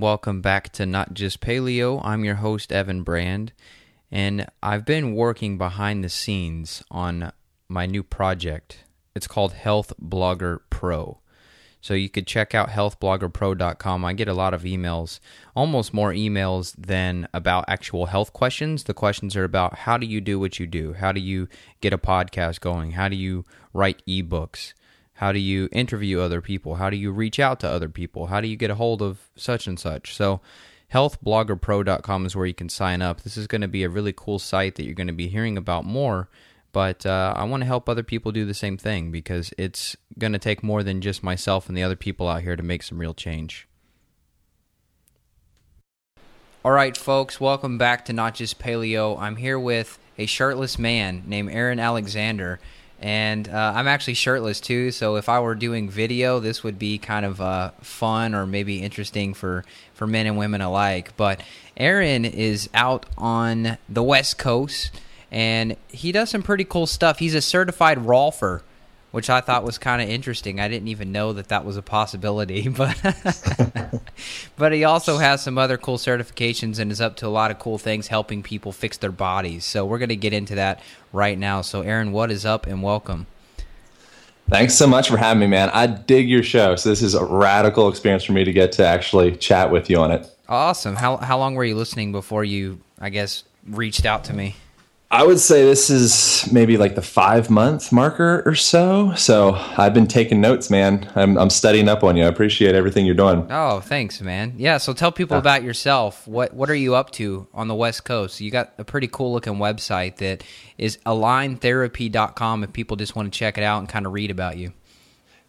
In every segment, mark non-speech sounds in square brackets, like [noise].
Welcome back to Not Just Paleo. I'm your host, Evan Brand, and I've been working behind the scenes on my new project. It's called Health Blogger Pro. So you could check out healthbloggerpro.com. I get a lot of emails, almost more emails than about actual health questions. The questions are about how do you do what you do? How do you get a podcast going? How do you write ebooks? How do you interview other people? How do you reach out to other people? How do you get a hold of such and such? So healthbloggerpro.com is where you can sign up. This is going to be a really cool site that you're going to be hearing about more but uh, I want to help other people do the same thing because it's going to take more than just myself and the other people out here to make some real change. All right, folks, welcome back to Not Just Paleo. I'm here with a shirtless man named Aaron Alexander, and uh, I'm actually shirtless too. So if I were doing video, this would be kind of uh, fun or maybe interesting for for men and women alike. But Aaron is out on the West Coast and he does some pretty cool stuff. He's a certified rolfer, which I thought was kind of interesting. I didn't even know that that was a possibility, [laughs] but but he also has some other cool certifications and is up to a lot of cool things helping people fix their bodies. So we're going to get into that right now. So Aaron, what is up and welcome. Thanks so much for having me, man. I dig your show. So this is a radical experience for me to get to actually chat with you on it. Awesome. How how long were you listening before you, I guess, reached out to me? I would say this is maybe like the five month marker or so. So I've been taking notes, man. I'm, I'm studying up on you. I appreciate everything you're doing. Oh, thanks, man. Yeah. So tell people uh, about yourself. What What are you up to on the West Coast? You got a pretty cool looking website that is aligntherapy.com if people just want to check it out and kind of read about you.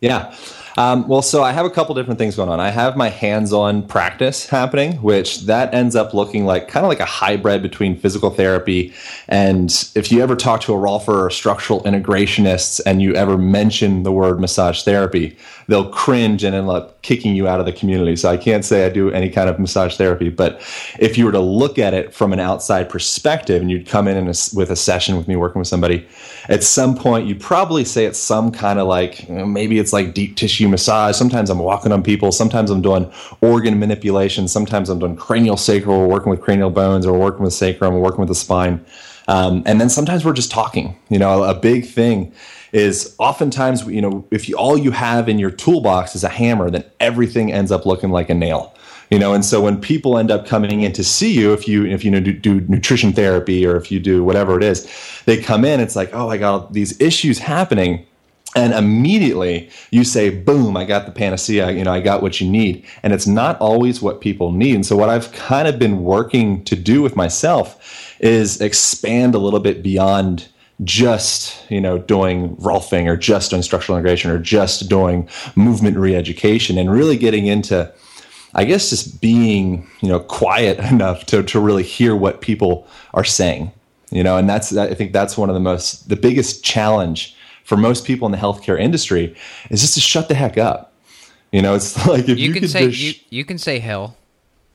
Yeah. Um, well, so I have a couple different things going on. I have my hands-on practice happening, which that ends up looking like kind of like a hybrid between physical therapy and if you ever talk to a rolfer or structural integrationists and you ever mention the word massage therapy, they'll cringe and end up kicking you out of the community. So I can't say I do any kind of massage therapy, but if you were to look at it from an outside perspective and you'd come in, in a, with a session with me working with somebody, at some point you'd probably say it's some kind of like you know, maybe it's like deep tissue massage. Sometimes I'm walking on people. Sometimes I'm doing organ manipulation. Sometimes I'm doing cranial sacral, working with cranial bones, or working with sacrum, or working with the spine. Um, and then sometimes we're just talking. You know, a big thing is oftentimes you know if you, all you have in your toolbox is a hammer, then everything ends up looking like a nail. You know and so when people end up coming in to see you if you if you know do, do, nutrition therapy or if you do whatever it is they come in it's like oh i got these issues happening. And immediately you say boom i got the panacea you know i got what you need. And it's not always what people need. And so what i've kind of been working to do with myself is expand a little bit beyond just you know doing rolfing or just doing structural integration or just doing movement re-education and really getting into i guess just being you know quiet [laughs] enough to, to really hear what people are saying you know and that's i think that's one of the most the biggest challenge for most people in the healthcare industry is just to shut the heck up. You know, it's [laughs] like if you, you can say you, you can say hell.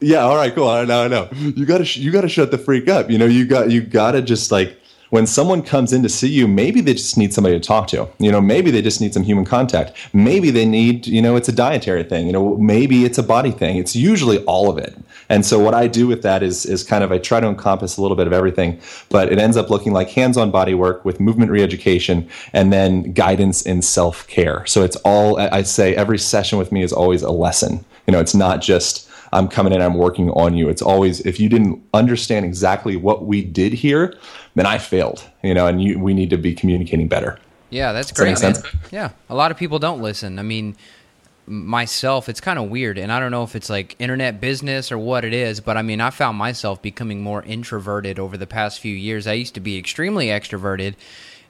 Yeah, all right, cool. I know, I know. You gotta you gotta shut the freak up. You know, you got you gotta just like when someone comes in to see you, maybe they just need somebody to talk to. You know, maybe they just need some human contact. Maybe they need, you know, it's a dietary thing. You know, maybe it's a body thing. It's usually all of it. And so what I do with that is is kind of I try to encompass a little bit of everything, but it ends up looking like hands-on body work with movement re-education and then guidance in self-care. So it's all I say every session with me is always a lesson. You know, it's not just I'm coming in, I'm working on you. It's always if you didn't understand exactly what we did here, then I failed. You know, and you, we need to be communicating better. Yeah, that's Does great. That yeah, a lot of people don't listen. I mean, myself, it's kind of weird, and I don't know if it's like internet business or what it is, but I mean, I found myself becoming more introverted over the past few years. I used to be extremely extroverted,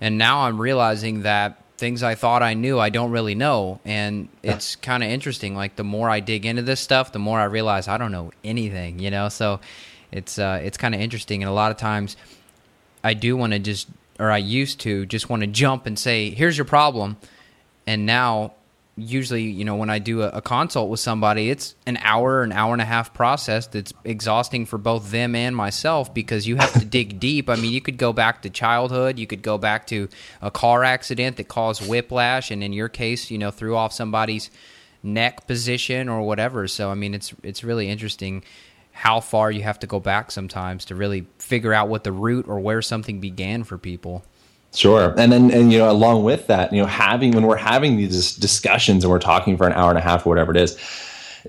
and now I'm realizing that things I thought I knew, I don't really know. And it's kind of interesting. Like the more I dig into this stuff, the more I realize I don't know anything, you know? So it's, uh, it's kind of interesting. And a lot of times I do want to just, or I used to just want to jump and say, here's your problem. And now usually, you know, when I do a, a, consult with somebody, it's an hour, an hour and a half process that's exhausting for both them and myself because you have to [laughs] dig deep. I mean, you could go back to childhood, you could go back to a car accident that caused whiplash, and in your case, you know, threw off somebody's neck position or whatever. So I mean, it's it's really interesting how far you have to go back sometimes to really figure out what the root or where something began for people. Sure. And then, and, you know, along with that, you know, having, when we're having these discussions and we're talking for an hour and a half or whatever it is,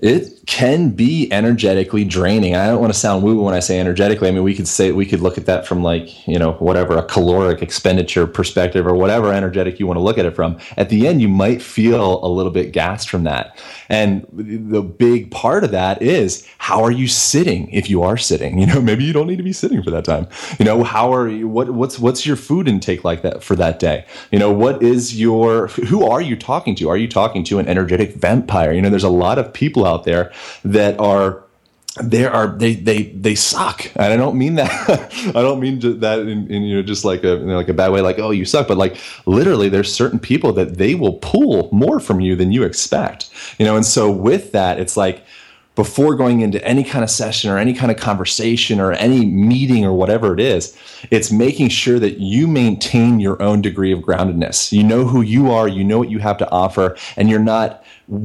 it can be energetically draining. I don't want to sound woo when I say energetically. I mean, we could say we could look at that from like you know whatever a caloric expenditure perspective or whatever energetic you want to look at it from. At the end, you might feel a little bit gassed from that, and the big part of that is how are you sitting? If you are sitting, you know [laughs] maybe you don't need to be sitting for that time. You know how are you? What what's what's your food intake like that for that day? You know what is your who are you talking to? Are you talking to an energetic vampire? You know, there's a lot of people out there that are there are they they they suck. And i don't mean that [laughs] i don't mean that in, in, you know just like a you know, like a bad way like oh you suck but like literally there's certain people that they will pull more from you than you expect. You know and so with that it's like before going into any kind of session or any kind of conversation or any meeting or whatever it is, it's making sure that you maintain your own degree of groundedness. You know who you are, you know what you have to offer, and you're not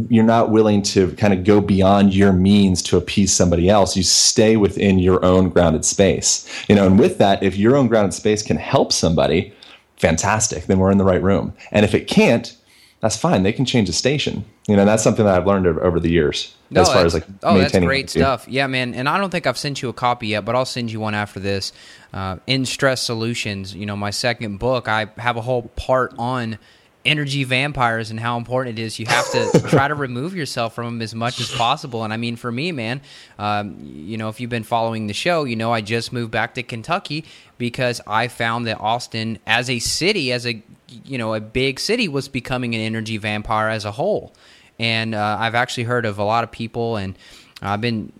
you're not willing to kind of go beyond your means to appease somebody else. You stay within your own grounded space. You know, and with that, if your own grounded space can help somebody, fantastic, then we're in the right room. And if it can't, that's fine. They can change the station. You know, that's something that I've learned over the years. No, as far as like oh, that's great stuff. Yeah, man. And I don't think I've sent you a copy yet, but I'll send you one after this. Uh, in Stress Solutions, you know, my second book, I have a whole part on energy vampires and how important it is you have to [laughs] try to remove yourself from them as much as possible and i mean for me man um, you know if you've been following the show you know i just moved back to kentucky because i found that austin as a city as a you know a big city was becoming an energy vampire as a whole and uh, i've actually heard of a lot of people and i've been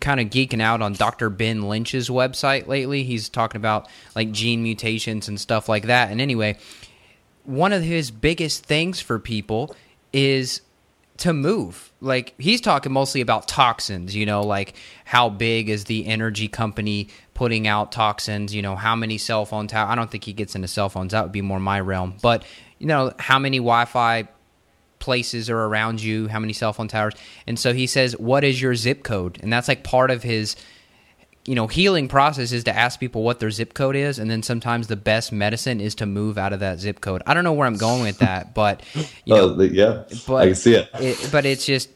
kind of geeking out on Dr. Ben Lynch's website lately. He's talking about like gene mutations and stuff like that. And anyway, one of his biggest things for people is to move. Like he's talking mostly about toxins, you know, like how big is the energy company putting out toxins, you know, how many cell phone towers. I don't think he gets into cell phones. That would be more my realm. But, you know, how many Wi-Fi places are around you, how many cell phone towers. And so he says, "What is your zip code?" And that's like part of his you know, healing process is to ask people what their zip code is, and then sometimes the best medicine is to move out of that zip code. I don't know where I'm going with that, but you oh, know, yeah, but I can see it. it. But it's just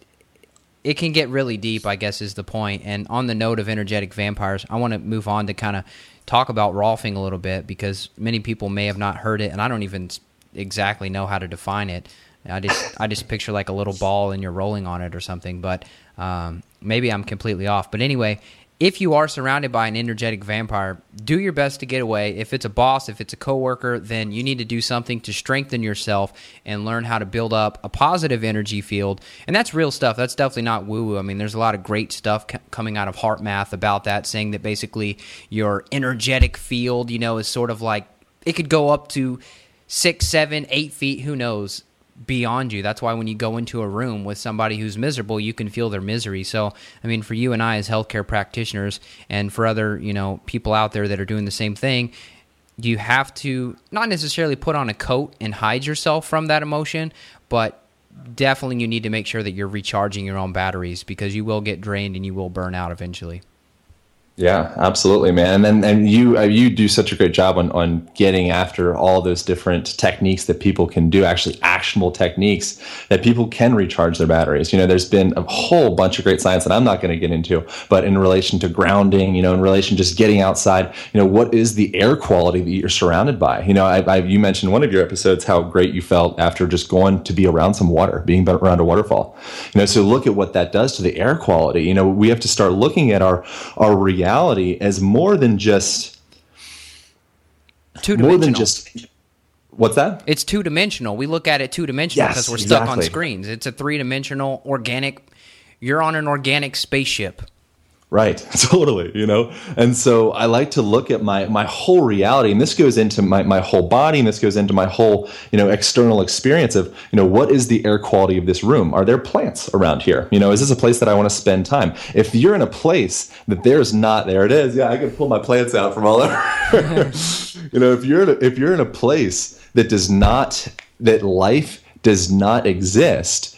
it can get really deep. I guess is the point. And on the note of energetic vampires, I want to move on to kind of talk about rolfing a little bit because many people may have not heard it, and I don't even exactly know how to define it. I just I just picture like a little ball and you're rolling on it or something, but um, maybe I'm completely off. But anyway, if you are surrounded by an energetic vampire, do your best to get away. If it's a boss, if it's a coworker, then you need to do something to strengthen yourself and learn how to build up a positive energy field. And that's real stuff. That's definitely not woo woo. I mean, there's a lot of great stuff coming out of HeartMath about that, saying that basically your energetic field, you know, is sort of like it could go up to six, seven, eight feet, who knows, beyond you. That's why when you go into a room with somebody who's miserable, you can feel their misery. So, I mean, for you and I as healthcare practitioners, and for other you know people out there that are doing the same thing, you have to not necessarily put on a coat and hide yourself from that emotion, but definitely you need to make sure that you're recharging your own batteries because you will get drained and you will burn out eventually. Yeah, absolutely, man. And and you uh, you do such a great job on on getting after all those different techniques that people can do, actually actionable techniques that people can recharge their batteries. You know, there's been a whole bunch of great science that I'm not going to get into, but in relation to grounding, you know, in relation to just getting outside, you know, what is the air quality that you're surrounded by? You know, I, I you mentioned one of your episodes how great you felt after just going to be around some water, being around a waterfall. You know, so look at what that does to the air quality. You know, we have to start looking at our our reality reality as more than just two more than just what's that? It's two dimensional. We look at it two dimensional yes, because we're stuck exactly. on screens. It's a three dimensional organic. You're on an organic spaceship. Right, [laughs] totally, you know. And so I like to look at my my whole reality and this goes into my my whole body and this goes into my whole, you know, external experience of, you know, what is the air quality of this room? Are there plants around here? You know, is this a place that I want to spend time? If you're in a place that there's not there it is. Yeah, I can pull my plants out from all over. [laughs] you know, if you're in a, if you're in a place that does not that life does not exist,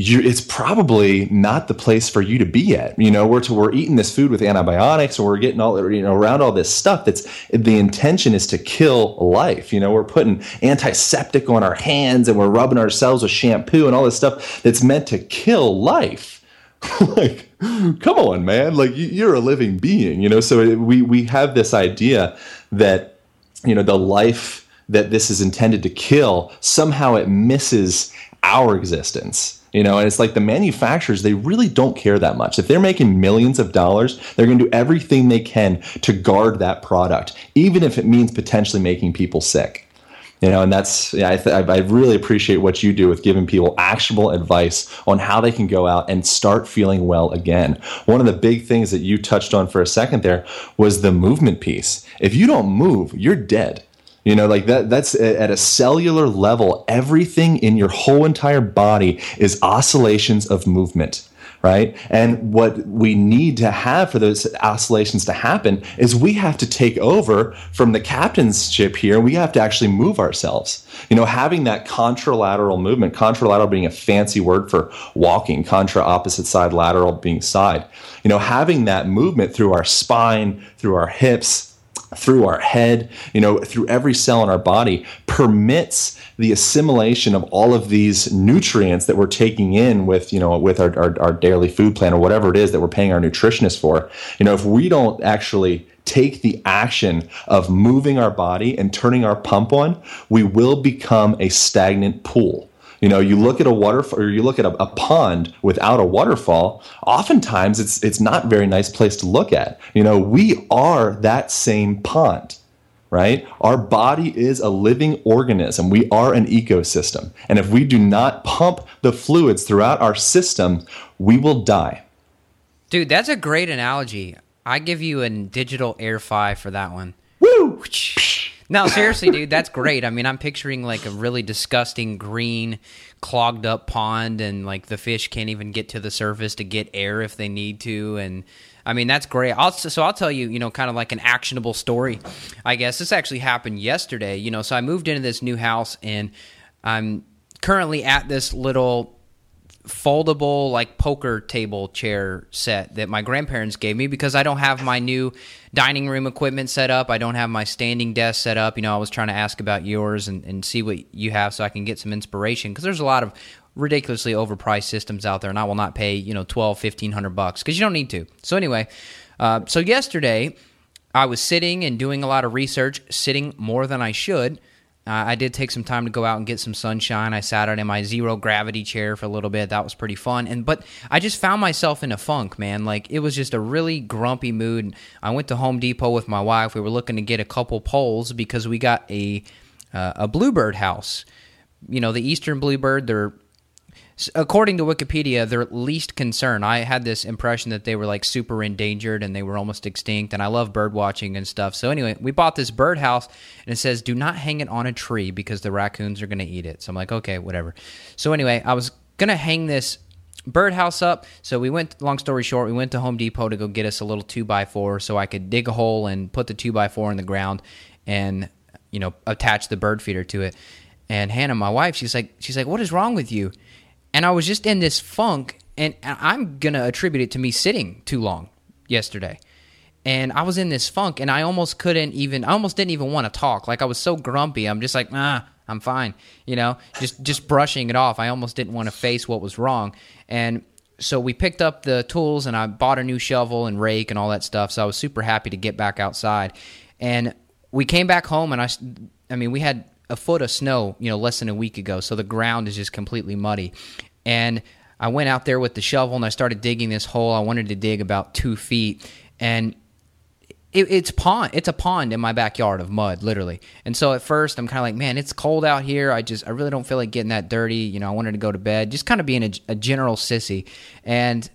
you, it's probably not the place for you to be at. You know, we're to, we're eating this food with antibiotics, or we're getting all you know around all this stuff. That's the intention is to kill life. You know, we're putting antiseptic on our hands, and we're rubbing ourselves with shampoo and all this stuff that's meant to kill life. [laughs] like, come on, man! Like you're a living being. You know, so we we have this idea that you know the life that this is intended to kill somehow it misses our existence you know, and it's like the manufacturers, they really don't care that much. If they're making millions of dollars, they're going to do everything they can to guard that product, even if it means potentially making people sick. You know, and that's, yeah, I, th- I really appreciate what you do with giving people actionable advice on how they can go out and start feeling well again. One of the big things that you touched on for a second there was the movement piece. If you don't move, you're dead you know, like that, that's at a cellular level, everything in your whole entire body is oscillations of movement right? And what we need to have for those oscillations to happen is we have to take over from the captain's ship here. We have to actually move ourselves. You know, having that contralateral movement, contralateral being a fancy word for walking, contra opposite side, lateral being side. You know, having that movement through our spine, through our hips, through our head, you know, through every cell in our body permits the assimilation of all of these nutrients that we're taking in with, you know, with our, our, our, daily food plan or whatever it is that we're paying our nutritionist for. You know, if we don't actually take the action of moving our body and turning our pump on, we will become a stagnant pool. You know, you look at a waterfall or you look at a, a, pond without a waterfall, oftentimes it's it's not a very nice place to look at. You know, we are that same pond. Right? Our body is a living organism. We are an ecosystem. And if we do not pump the fluids throughout our system, we will die. Dude, that's a great analogy. I give you a digital air five for that one. Woo! No, seriously, dude, that's great. I mean, I'm picturing like a really disgusting green, clogged up pond, and like the fish can't even get to the surface to get air if they need to, and I mean that's great. I'll, so I'll tell you, you know, kind of like an actionable story. I guess this actually happened yesterday. You know, so I moved into this new house, and I'm currently at this little foldable like poker table chair set that my grandparents gave me because I don't have my new dining room equipment set up. I don't have my standing desk set up. You know, I was trying to ask about yours and, and see what you have so I can get some inspiration because there's a lot of ridiculously overpriced systems out there and I will not pay, you know, 12, 1500 bucks because you don't need to. So anyway, uh, so yesterday I was sitting and doing a lot of research, sitting more than I should uh, I did take some time to go out and get some sunshine. I sat out in my zero gravity chair for a little bit. That was pretty fun. And but I just found myself in a funk, man. Like it was just a really grumpy mood. I went to Home Depot with my wife. We were looking to get a couple poles because we got a uh, a bluebird house. You know, the eastern bluebird. They're according to Wikipedia, they're least concern. I had this impression that they were like super endangered and they were almost extinct. And I love bird watching and stuff. So anyway, we bought this birdhouse and it says do not hang it on a tree because the raccoons are going to eat it. So I'm like, okay, whatever. So anyway, I was gonna hang this birdhouse up. So we went. Long story short, we went to Home Depot to go get us a little two by four so I could dig a hole and put the two by four in the ground and you know attach the bird feeder to it. And Hannah, my wife, she's like, she's like, what is wrong with you? And I was just in this funk, and I'm gonna attribute it to me sitting too long yesterday. And I was in this funk, and I almost couldn't even, I almost didn't even want to talk. Like I was so grumpy. I'm just like, ah, I'm fine, you know, just just brushing it off. I almost didn't want to face what was wrong. And so we picked up the tools, and I bought a new shovel and rake and all that stuff. So I was super happy to get back outside. And we came back home, and I, I mean, we had a foot of snow, you know, less than a week ago. So the ground is just completely muddy. And I went out there with the shovel and I started digging this hole. I wanted to dig about two feet, and it, it's pond. It's a pond in my backyard of mud, literally. And so at first, I'm kind of like, man, it's cold out here. I just, I really don't feel like getting that dirty. You know, I wanted to go to bed, just kind of being a, a general sissy, and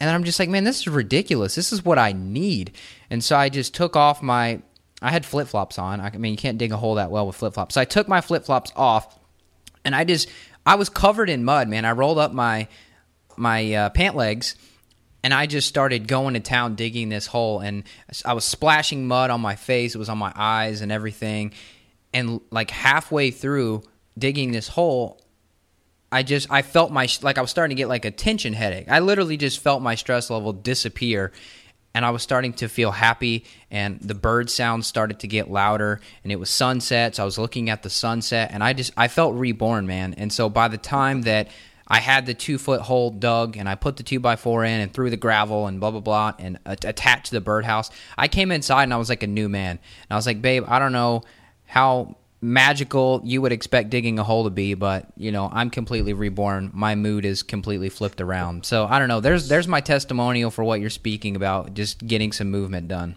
and I'm just like, man, this is ridiculous. This is what I need. And so I just took off my I had flip flops on. I mean, you can't dig a hole that well with flip flops. So I took my flip flops off, and I just I was covered in mud, man. I rolled up my my uh, pant legs, and I just started going to town digging this hole, and I was splashing mud on my face. It was on my eyes and everything. And like halfway through digging this hole, I just I felt my like I was starting to get like a tension headache. I literally just felt my stress level disappear and I was starting to feel happy and the bird sounds started to get louder and it was sunset so I was looking at the sunset and I just I felt reborn, man. And so by the time that I had the two foot hole dug and I put the two by four in and threw the gravel and blah blah blah and attached the birdhouse. I came inside and I was like a new man. And I was like, babe, I don't know how magical you would expect digging a hole to be, but you know, I'm completely reborn. My mood is completely flipped around. So I don't know. There's there's my testimonial for what you're speaking about, just getting some movement done.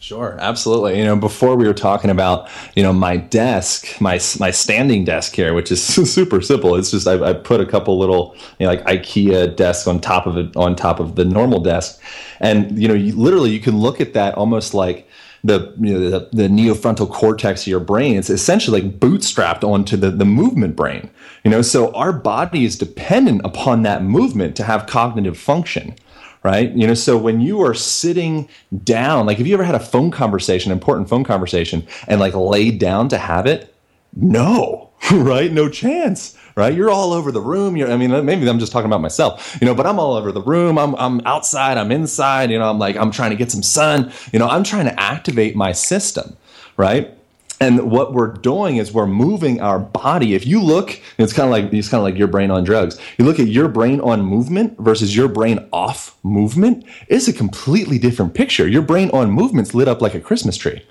Sure, absolutely. You know, before we were talking about, you know, my desk, my my standing desk here, which is [laughs] super simple. It's just I, I put a couple little, you know, like IKEA desks on top of it, on top of the normal desk, and you know, you, literally you can look at that almost like the you know the, the neofrontal cortex of your brain it's essentially like bootstrapped onto the, the movement brain you know? So our body is dependent upon that movement to have cognitive function right? You know so when you are sitting down like have you ever had a phone conversation important phone conversation and like laid down to have it? No [laughs] right? No chance right? You're all over the room. You're, I mean, maybe I'm just talking about myself, you know, but I'm all over the room. I'm, I'm outside, I'm inside, you know, I'm like, I'm trying to get some sun, you know, I'm trying to activate my system, right? And what we're doing is we're moving our body. If you look, it's kind of like it's kind of like your brain on drugs. You look at your brain on movement versus your brain off movement. It's a completely different picture. Your brain on movement's lit up like a Christmas tree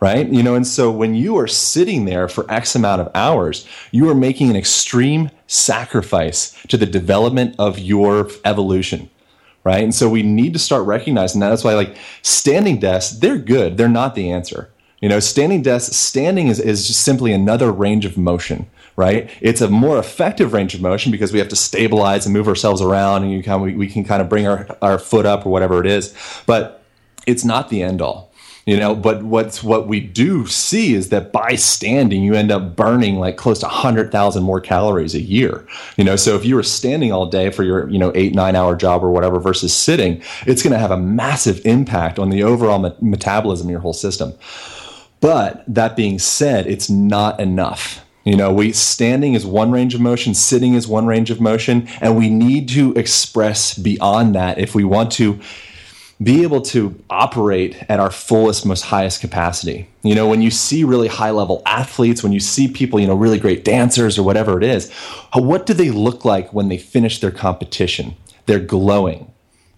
right? You know, and so when you are sitting there for X amount of hours, you are making an extreme sacrifice to the development of your evolution. Right. And so we need to start recognizing that. That's why, like, standing desks, they're good. They're not the answer. You know, standing desks, standing is, is just simply another range of motion right? It's a more effective range of motion because we have to stabilize and move ourselves around and you can, we, we can kind of bring our, our foot up or whatever it is. But it's not the end all you know but what's what we do see is that by standing you end up burning like close to 100000 more calories a year. You know so if you were standing all day for your you know eight nine hour job or whatever versus sitting it's going to have a massive impact on the overall me- metabolism of your whole system. But that being said it's not enough. You know, we standing is one range of motion, sitting is one range of motion, and we need to express beyond that if we want to be able to operate at our fullest, most highest capacity. You know, when you see really high level athletes, when you see people, you know, really great dancers or whatever it is, what do they look like when they finish their competition? They're glowing,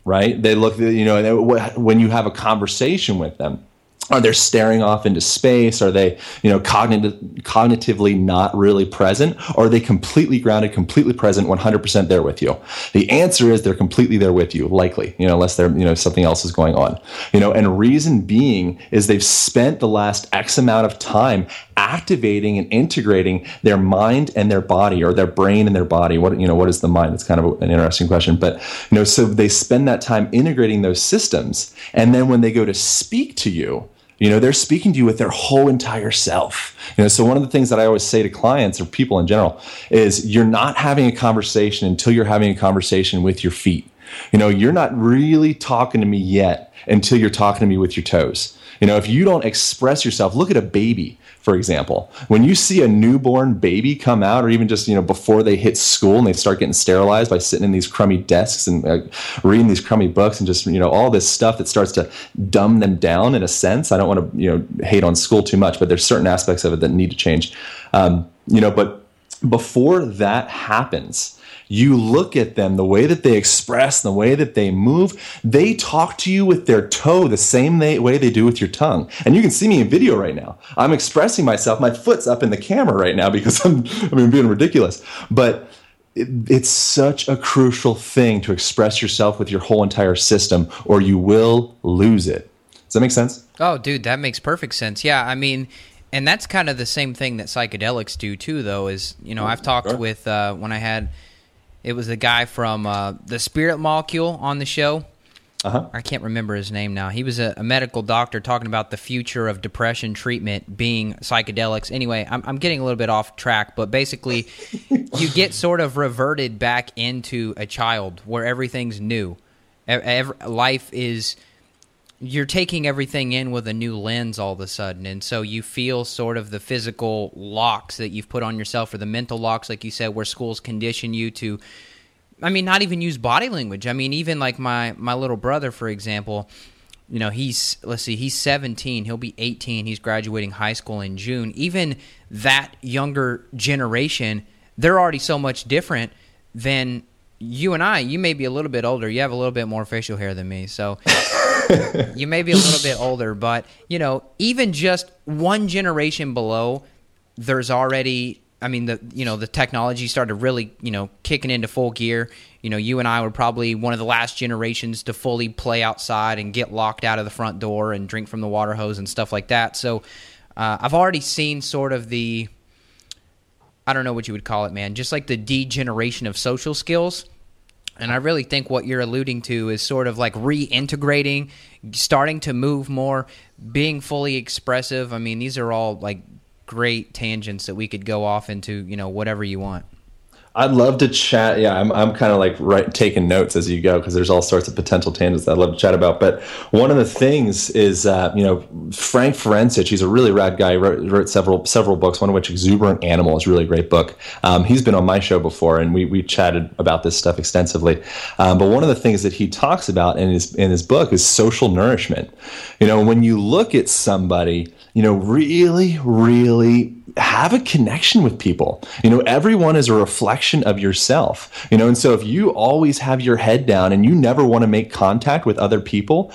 right? They look, you know, when you have a conversation with them, are they staring off into space? Are they you know cognitive, cognitively not really present? Or are they completely grounded completely present 100% there with you? The answer is they're completely there with you likely you know unless they're you know something else is going on. You know and reason being is they've spent the last x amount of time activating and integrating their mind and their body or their brain and their body. What you know what is the mind? It's kind of an interesting question but you know so they spend that time integrating those systems. And then when they go to speak to you you know, they're speaking to you with their whole entire self. You know, so one of the things that I always say to clients or people in general is you're not having a conversation until you're having a conversation with your feet. You know, you're not really talking to me yet until you're talking to me with your toes. You know, if you don't express yourself, look at a baby for example. When you see a newborn baby come out, or even just you know before they hit school and they start getting sterilized by sitting in these crummy desks and uh, reading these crummy books and just you know all this stuff that starts to dumb them down in a sense. I don't want to you know hate on school too much, but there's certain aspects of it that need to change. Um, you know, but before that happens you look at them, the way that they express, the way that they move, they talk to you with their toe the same way they do with your tongue. And you can see me in video right now. I'm expressing myself. My foot's up in the camera right now because [laughs] I'm, I mean, being ridiculous. But it, it's such a crucial thing to express yourself with your whole entire system, or you will lose it. Does that make sense? Oh, dude, that makes perfect sense. Yeah, I mean, and that's kind of the same thing that psychedelics do too. Though is you know I've talked sure. with uh, when I had it was the guy from uh, the Spirit Molecule on the show. Uh-huh. I can't remember his name now. He was a, a, medical doctor talking about the future of depression treatment being psychedelics. Anyway, I'm, I'm getting a little bit off track, but basically, [laughs] you get sort of reverted back into a child where everything's new. Every, life is you're taking everything in with a new lens all of a sudden and so you feel sort of the physical locks that you've put on yourself or the mental locks like you said where schools condition you to i mean not even use body language. I mean even like my my little brother for example you know he's let's see he's 17 he'll be 18 he's graduating high school in june. Even that younger generation they're already so much different than you and I, you may be a little bit older. You have a little bit more facial hair than me. So [laughs] you may be a little bit older, but you know, even just one generation below, there's already I mean the you know the technology started really you know kicking into full gear. You know, you and I were probably one of the last generations to fully play outside and get locked out of the front door and drink from the water hose and stuff like that. So uh, I've already seen sort of the I don't know what you would call it, man, just like the degeneration of social skills. And I really think what you're alluding to is sort of like reintegrating, starting to move more, being fully expressive. I mean, these are all like great tangents that we could go off into, you know, whatever you want. I'd love to chat. Yeah, I'm, I'm kind of like right, taking notes as you go because there's all sorts of potential tangents I'd love to chat about. But one of the things is, uh, you know, Frank Forencich, he's a really rad guy. He wrote, wrote, several several books, one of which Exuberant Animal is really great book. Um, he's been on my show before, and we, we chatted about this stuff extensively. Um, but one of the things that he talks about in his in his book is social nourishment. You know, when you look at somebody, you know, really, really have a connection with people. You know, everyone is a reflection of yourself. You know, and so if you always have your head down and you never want to make contact with other people,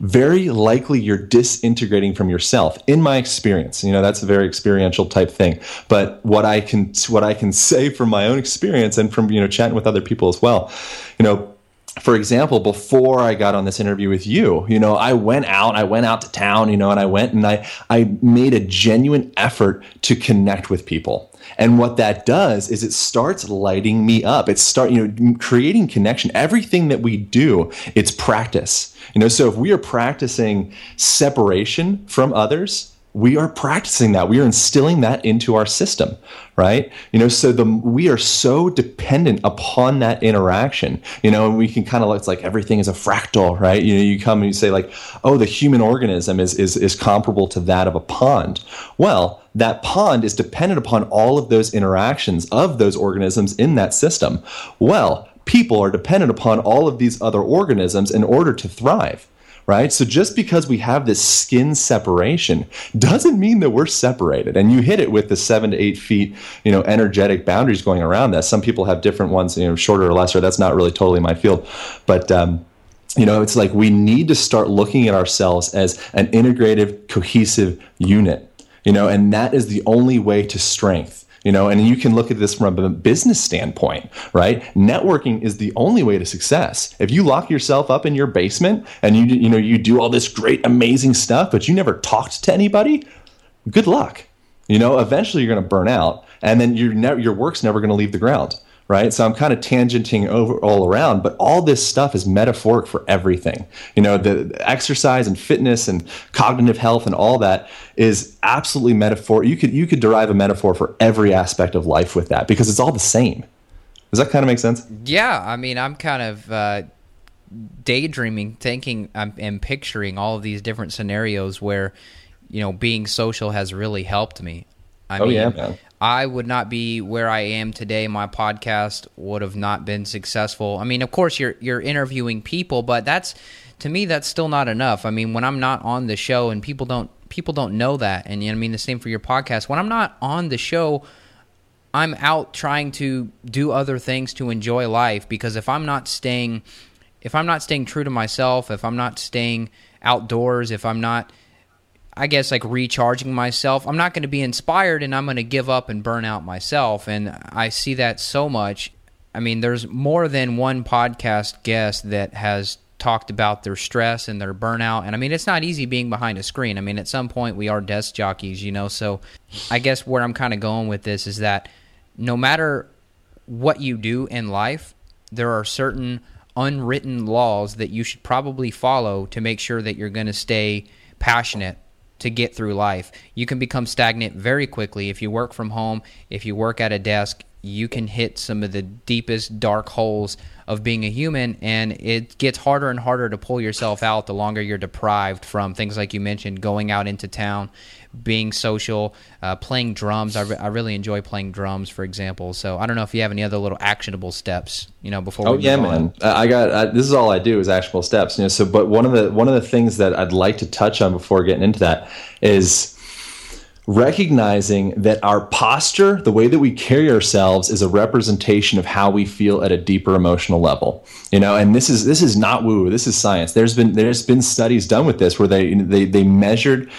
very likely you're disintegrating from yourself in my experience you know that's a very experiential type thing but what i can what i can [laughs] say from my own experience and from you know chatting with other people as well you know for example, before I got on this interview with you, you know, I went out, I went out to town, you know, and I went and I, I made a genuine effort to connect with people. And what that does is it starts lighting me up. It start, you know, creating connection. Everything that we do, it's practice. You know, so if we are practicing separation from others, we are practicing that. We are instilling that into our system right? You know so the we are so dependent upon that interaction. You know and we can kind of it's like everything is a fractal right? You know you come and you say like oh the human organism is is is comparable to that of a pond. Well that pond is dependent upon all of those interactions of those organisms in that system. Well people are dependent upon all of these other organisms in order to thrive right? So just because we have this skin separation doesn't mean that we're separated. And you hit it with the seven to eight feet, you know, energetic boundaries going around that. Some people have different ones, you know, shorter or lesser. That's not really totally my field, but. Um, you know, it's like we need to start looking at ourselves as an integrative, cohesive unit, you know, and that is the only way to strength you know and you can look at this from a business standpoint right? Networking is the only way to success. If you lock yourself up in your basement and you you know you do all this great amazing stuff but you never talked to anybody good luck. You know eventually you're going to burn out and then your ne- your work's never going to leave the ground right? So I'm kind of tangenting over all around, but all this stuff is metaphoric for everything. You know, the, the exercise and fitness and cognitive health and all that is absolutely metaphor. You could you could derive a metaphor for every aspect of life with that because it's all the same. Does that kind of make sense? Yeah, I mean, I'm kind of uh, daydreaming, thinking, um, and picturing all of these different scenarios where, you know, being social has really helped me. I oh mean, yeah. I would not be where I am today. My podcast would have not been successful. I mean, of course, you're you're interviewing people, but that's to me that's still not enough. I mean, when I'm not on the show and people don't people don't know that, and you know, I mean the same for your podcast. When I'm not on the show, I'm out trying to do other things to enjoy life because if I'm not staying if I'm not staying true to myself, if I'm not staying outdoors, if I'm not I guess like recharging myself. I'm not going to be inspired and I'm going to give up and burn out myself. And I see that so much. I mean, there's more than one podcast guest that has talked about their stress and their burnout. And I mean, it's not easy being behind a screen. I mean, at some point we are desk jockeys, you know. So I guess where I'm kind of going with this is that no matter what you do in life, there are certain unwritten laws that you should probably follow to make sure that you're going to stay passionate to get through life. You can become stagnant very quickly if you work from home, if you work at a desk. you can hit some of the deepest dark holes of being a human and it gets harder and harder to pull yourself out the longer you're deprived from things like you mentioned going out into town being social uh, playing drums I, re- I really enjoy playing drums for example so i don't know if you have any other little actionable steps you know before oh yeah man i got I, this is all i do is actionable steps you know so but one of the one of the things that i'd like to touch on before getting into that is recognizing that our posture, the way that we carry ourselves, is a representation of how we feel at a deeper emotional level. You know, and this is this is not woo. This is science. There's been there's been studies done with this where they they they measured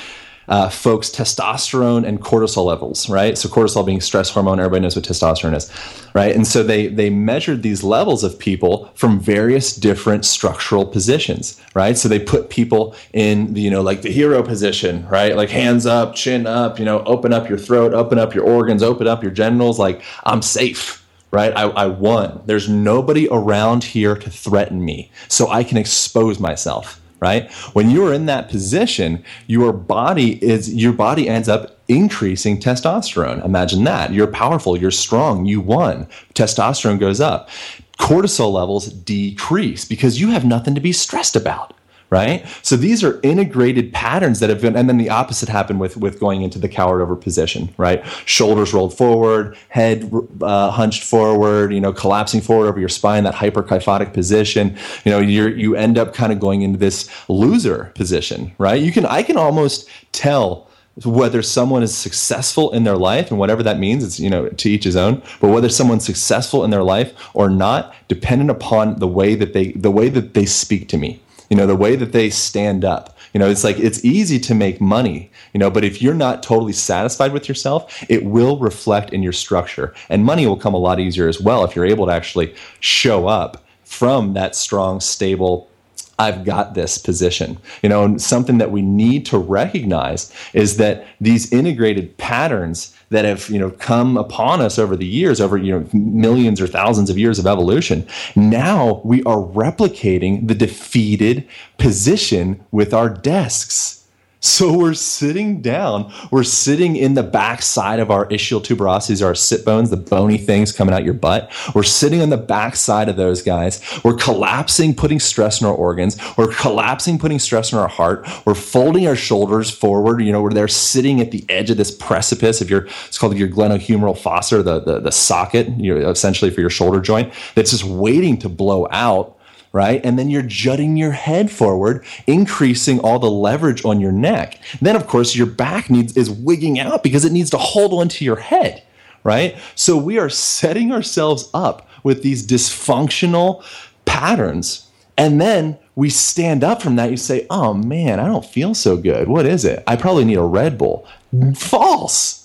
uh, folks' testosterone and cortisol levels, right? So cortisol being stress hormone, everybody knows what testosterone is, right? And so they they measured these levels of people from various different structural positions, right? So they put people in the, you know like the hero position, right? Like hands up, chin up, you know, open up your throat, open up your organs, open up your genitals, like I'm safe. Right, I, I won. There's nobody around here to threaten me, so I can expose myself right? When you are in that position, your body is your body ends up increasing testosterone. Imagine that. You're powerful, you're strong, you won. Testosterone goes up. Cortisol levels decrease because you have nothing to be stressed about right? So these are integrated patterns that have been, and then the opposite happened with with going into the cowered over position, right? Shoulders rolled forward, head uh, hunched forward, you know, collapsing forward over your spine, that hyperkyphotic position. You know, you you end up kind of going into this loser position, right? You can I can almost tell whether someone is successful in their life and whatever that means it's you know to each his own but whether someone's successful in their life or not dependent upon the way that they the way that they speak to me you know the way that they stand up. You know it's like it's easy to make money you know but if you're not totally satisfied with yourself it will reflect in your structure. And money will come a lot easier as well if you're able to actually show up from that strong stable I've got this position. You know, and something that we need to recognize is that these integrated patterns that have, you know, come upon us over the years, over, you know, millions or thousands of years of evolution, now we are replicating the defeated position with our desks. So we're sitting down. We're sitting in the back side of our ischial tuberosities, our sit bones, the bony things coming out your butt. We're sitting on the back side of those guys. We're collapsing, putting stress in our organs. We're collapsing, putting stress in our heart. We're folding our shoulders forward. You know, we're there sitting at the edge of this precipice. If you're, it's called your glenohumeral fossa, the, the, the socket, you know, essentially for your shoulder joint, that's just waiting to blow out right? And then you're jutting your head forward, increasing all the leverage on your neck. Then, of course, your back needs is wigging out because it needs to hold onto your head, right? So we are setting ourselves up with these dysfunctional patterns. And then we stand up from that. You say, oh man, I don't feel so good. What is it? I probably need a Red Bull. False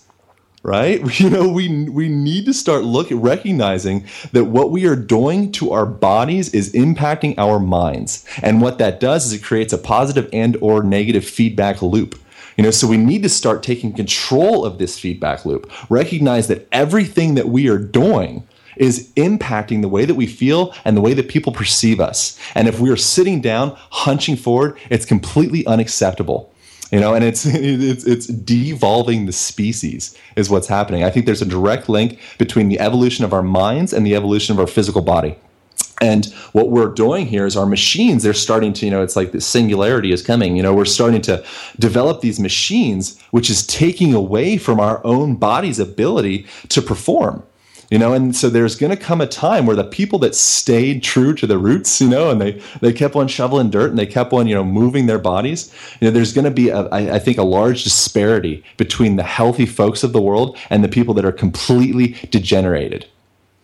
right? [laughs] You know, we we need to start looking recognizing that what we are doing to our bodies is impacting our minds. And what that does is it creates a positive and or negative feedback loop. You know, so we need to start taking control of this feedback loop. Recognize that everything that we are doing is impacting the way that we feel and the way that people perceive us. And if we are sitting down, hunching forward, it's completely unacceptable you know and it's [laughs] it's it's devolving the species is what's happening. I think there's a direct link between the evolution of our minds and the evolution of our physical body. And what we're doing here is our machines they're starting to you know it's like the singularity is coming. You know we're starting to develop these machines which is taking away from our own body's ability to perform you know and so there's going to come a time where the people that stayed true to the roots you know and they they kept on shoveling dirt and they kept on you know moving their bodies you know there's going to be a, I, I think a large disparity between the healthy folks of the world and the people that are completely degenerated.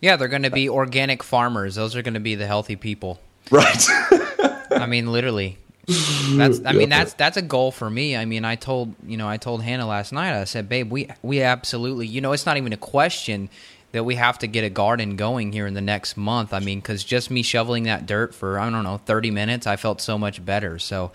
Yeah they're going to be organic farmers. Those are going to be the healthy people. Right. [laughs] I mean literally. That's i mean that's that's a goal for me. I mean i told you know i told hannah last night i said babe we we absolutely you know it's not even a question that we have to get a garden going here in the next month. I mean, because just me shoveling that dirt for, I don't know, 30 minutes, I felt so much better. So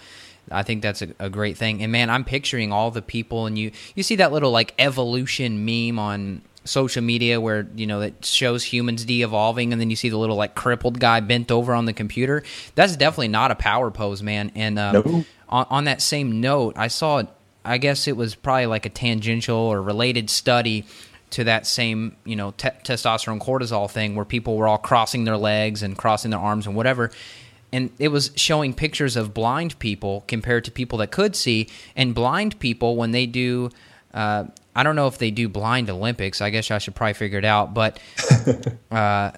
I think that's a, a, great thing. And man, I'm picturing all the people, and you, you see that little like evolution meme on social media where, you know, it shows humans de evolving, and then you see the little like crippled guy bent over on the computer. That's definitely not a power pose, man. And um, no. on, on that same note, I saw, I guess it was probably like a tangential or related study to that same you know te- testosterone cortisol thing where people were all crossing their legs and crossing their arms and whatever. And it was showing pictures of blind people compared to people that could see. And blind people when they do uh, i don't know if they do blind olympics. I guess i should probably figure it out. But [laughs] uh,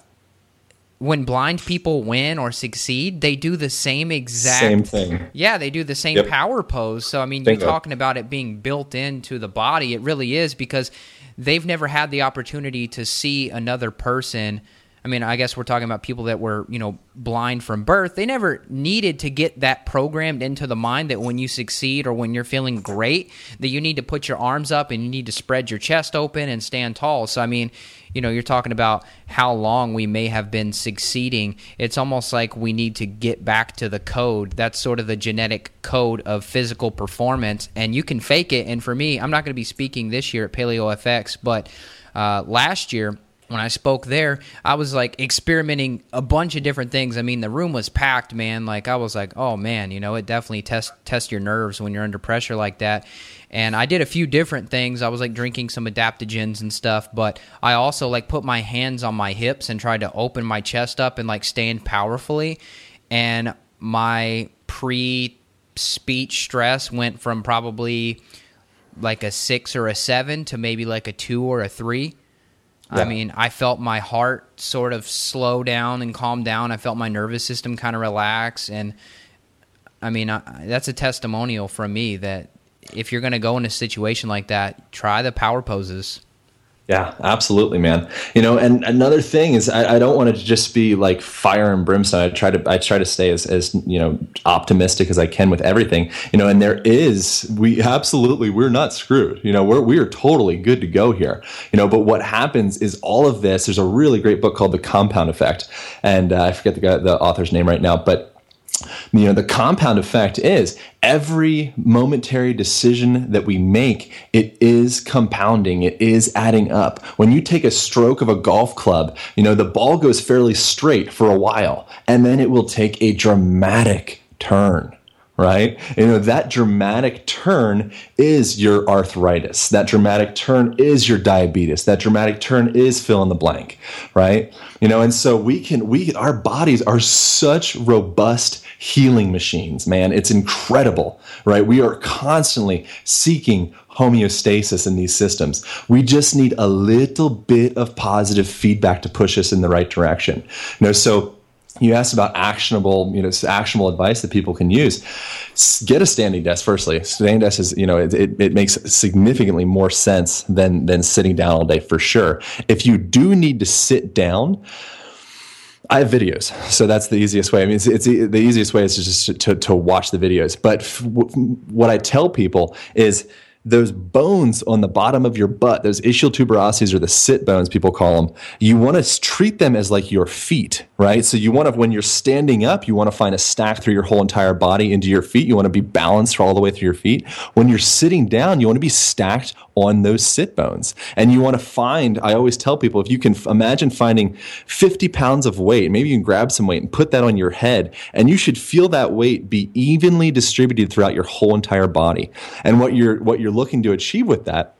when blind people win or succeed they do the same exact same thing. Yeah they do the same Yep. power pose. So i mean Bingo. you're talking about it being built into the body. It really is because they've never had the opportunity to see another person. I mean i guess we're talking about people that were you know blind from birth. They never needed to get that programmed into the mind that when you succeed or when you're feeling great that you need to put your arms up and you need to spread your chest open and stand tall. So i mean you know you're talking about how long we may have been succeeding it's almost like we need to get back to the code that's sort of the genetic code of physical performance and you can fake it and for me i'm not going to be speaking this year at paleo fx but uh, last year when I spoke there, I was like experimenting a bunch of different things. I mean, the room was packed, man. Like I was like, oh man, you know, it definitely test test your nerves when you're under pressure like that. And I did a few different things. I was like drinking some adaptogens and stuff, but I also like put my hands on my hips and tried to open my chest up and like stand powerfully. And my pre speech stress went from probably like a six or a seven to maybe like a two or a three. I mean, I felt my heart sort of slow down and calm down. I felt my nervous system kind of relax. And I mean, I, that's a testimonial from me that if you're going to go in a situation like that, try the power poses. Yeah, absolutely, man. You know, and another thing is, I, I don't want to just be like fire and brimstone. I try to, I try to stay as, as you know, optimistic as I can with everything. You know, and there is, we absolutely, we're not screwed. You know, we're we are totally good to go here. You know, but what happens is all of this. There's a really great book called The Compound Effect, and uh, I forget the guy, the author's name right now, but you know the compound effect is every momentary decision that we make it is compounding it is adding up. When you take a stroke of a golf club you know the ball goes fairly straight for a while and then it will take a dramatic turn right? You know, that dramatic turn is your arthritis. That dramatic turn is your diabetes. That dramatic turn is fill in the blank, right? You know, and so we can, we, our bodies are such robust healing machines, man. It's incredible, right? We are constantly seeking homeostasis in these systems. We just need a little bit of positive feedback to push us in the right direction. You know, so you asked about actionable, you know, actionable advice that people can use. Get a standing desk. Firstly, standing desk is, you know, it, it, it makes significantly more sense than than sitting down all day for sure. If you do need to sit down, I have videos, so that's the easiest way. I mean, it's, it's the easiest way is just to, to watch the videos. But what I tell people is those bones on the bottom of your butt, those ischial tuberosities or the sit bones, people call them, you want to treat them as like your feet, right? So you want to, when you're standing up, you want to find a stack through your whole entire body into your feet. You want to be balanced all the way through your feet. When you're sitting down, you want to be stacked on those sit bones. And you want to find, I always tell people, if you can f- imagine finding 50 pounds of weight, maybe you can grab some weight and put that on your head, and you should feel that weight be evenly distributed throughout your whole entire body. And what you're, what you're looking to achieve with that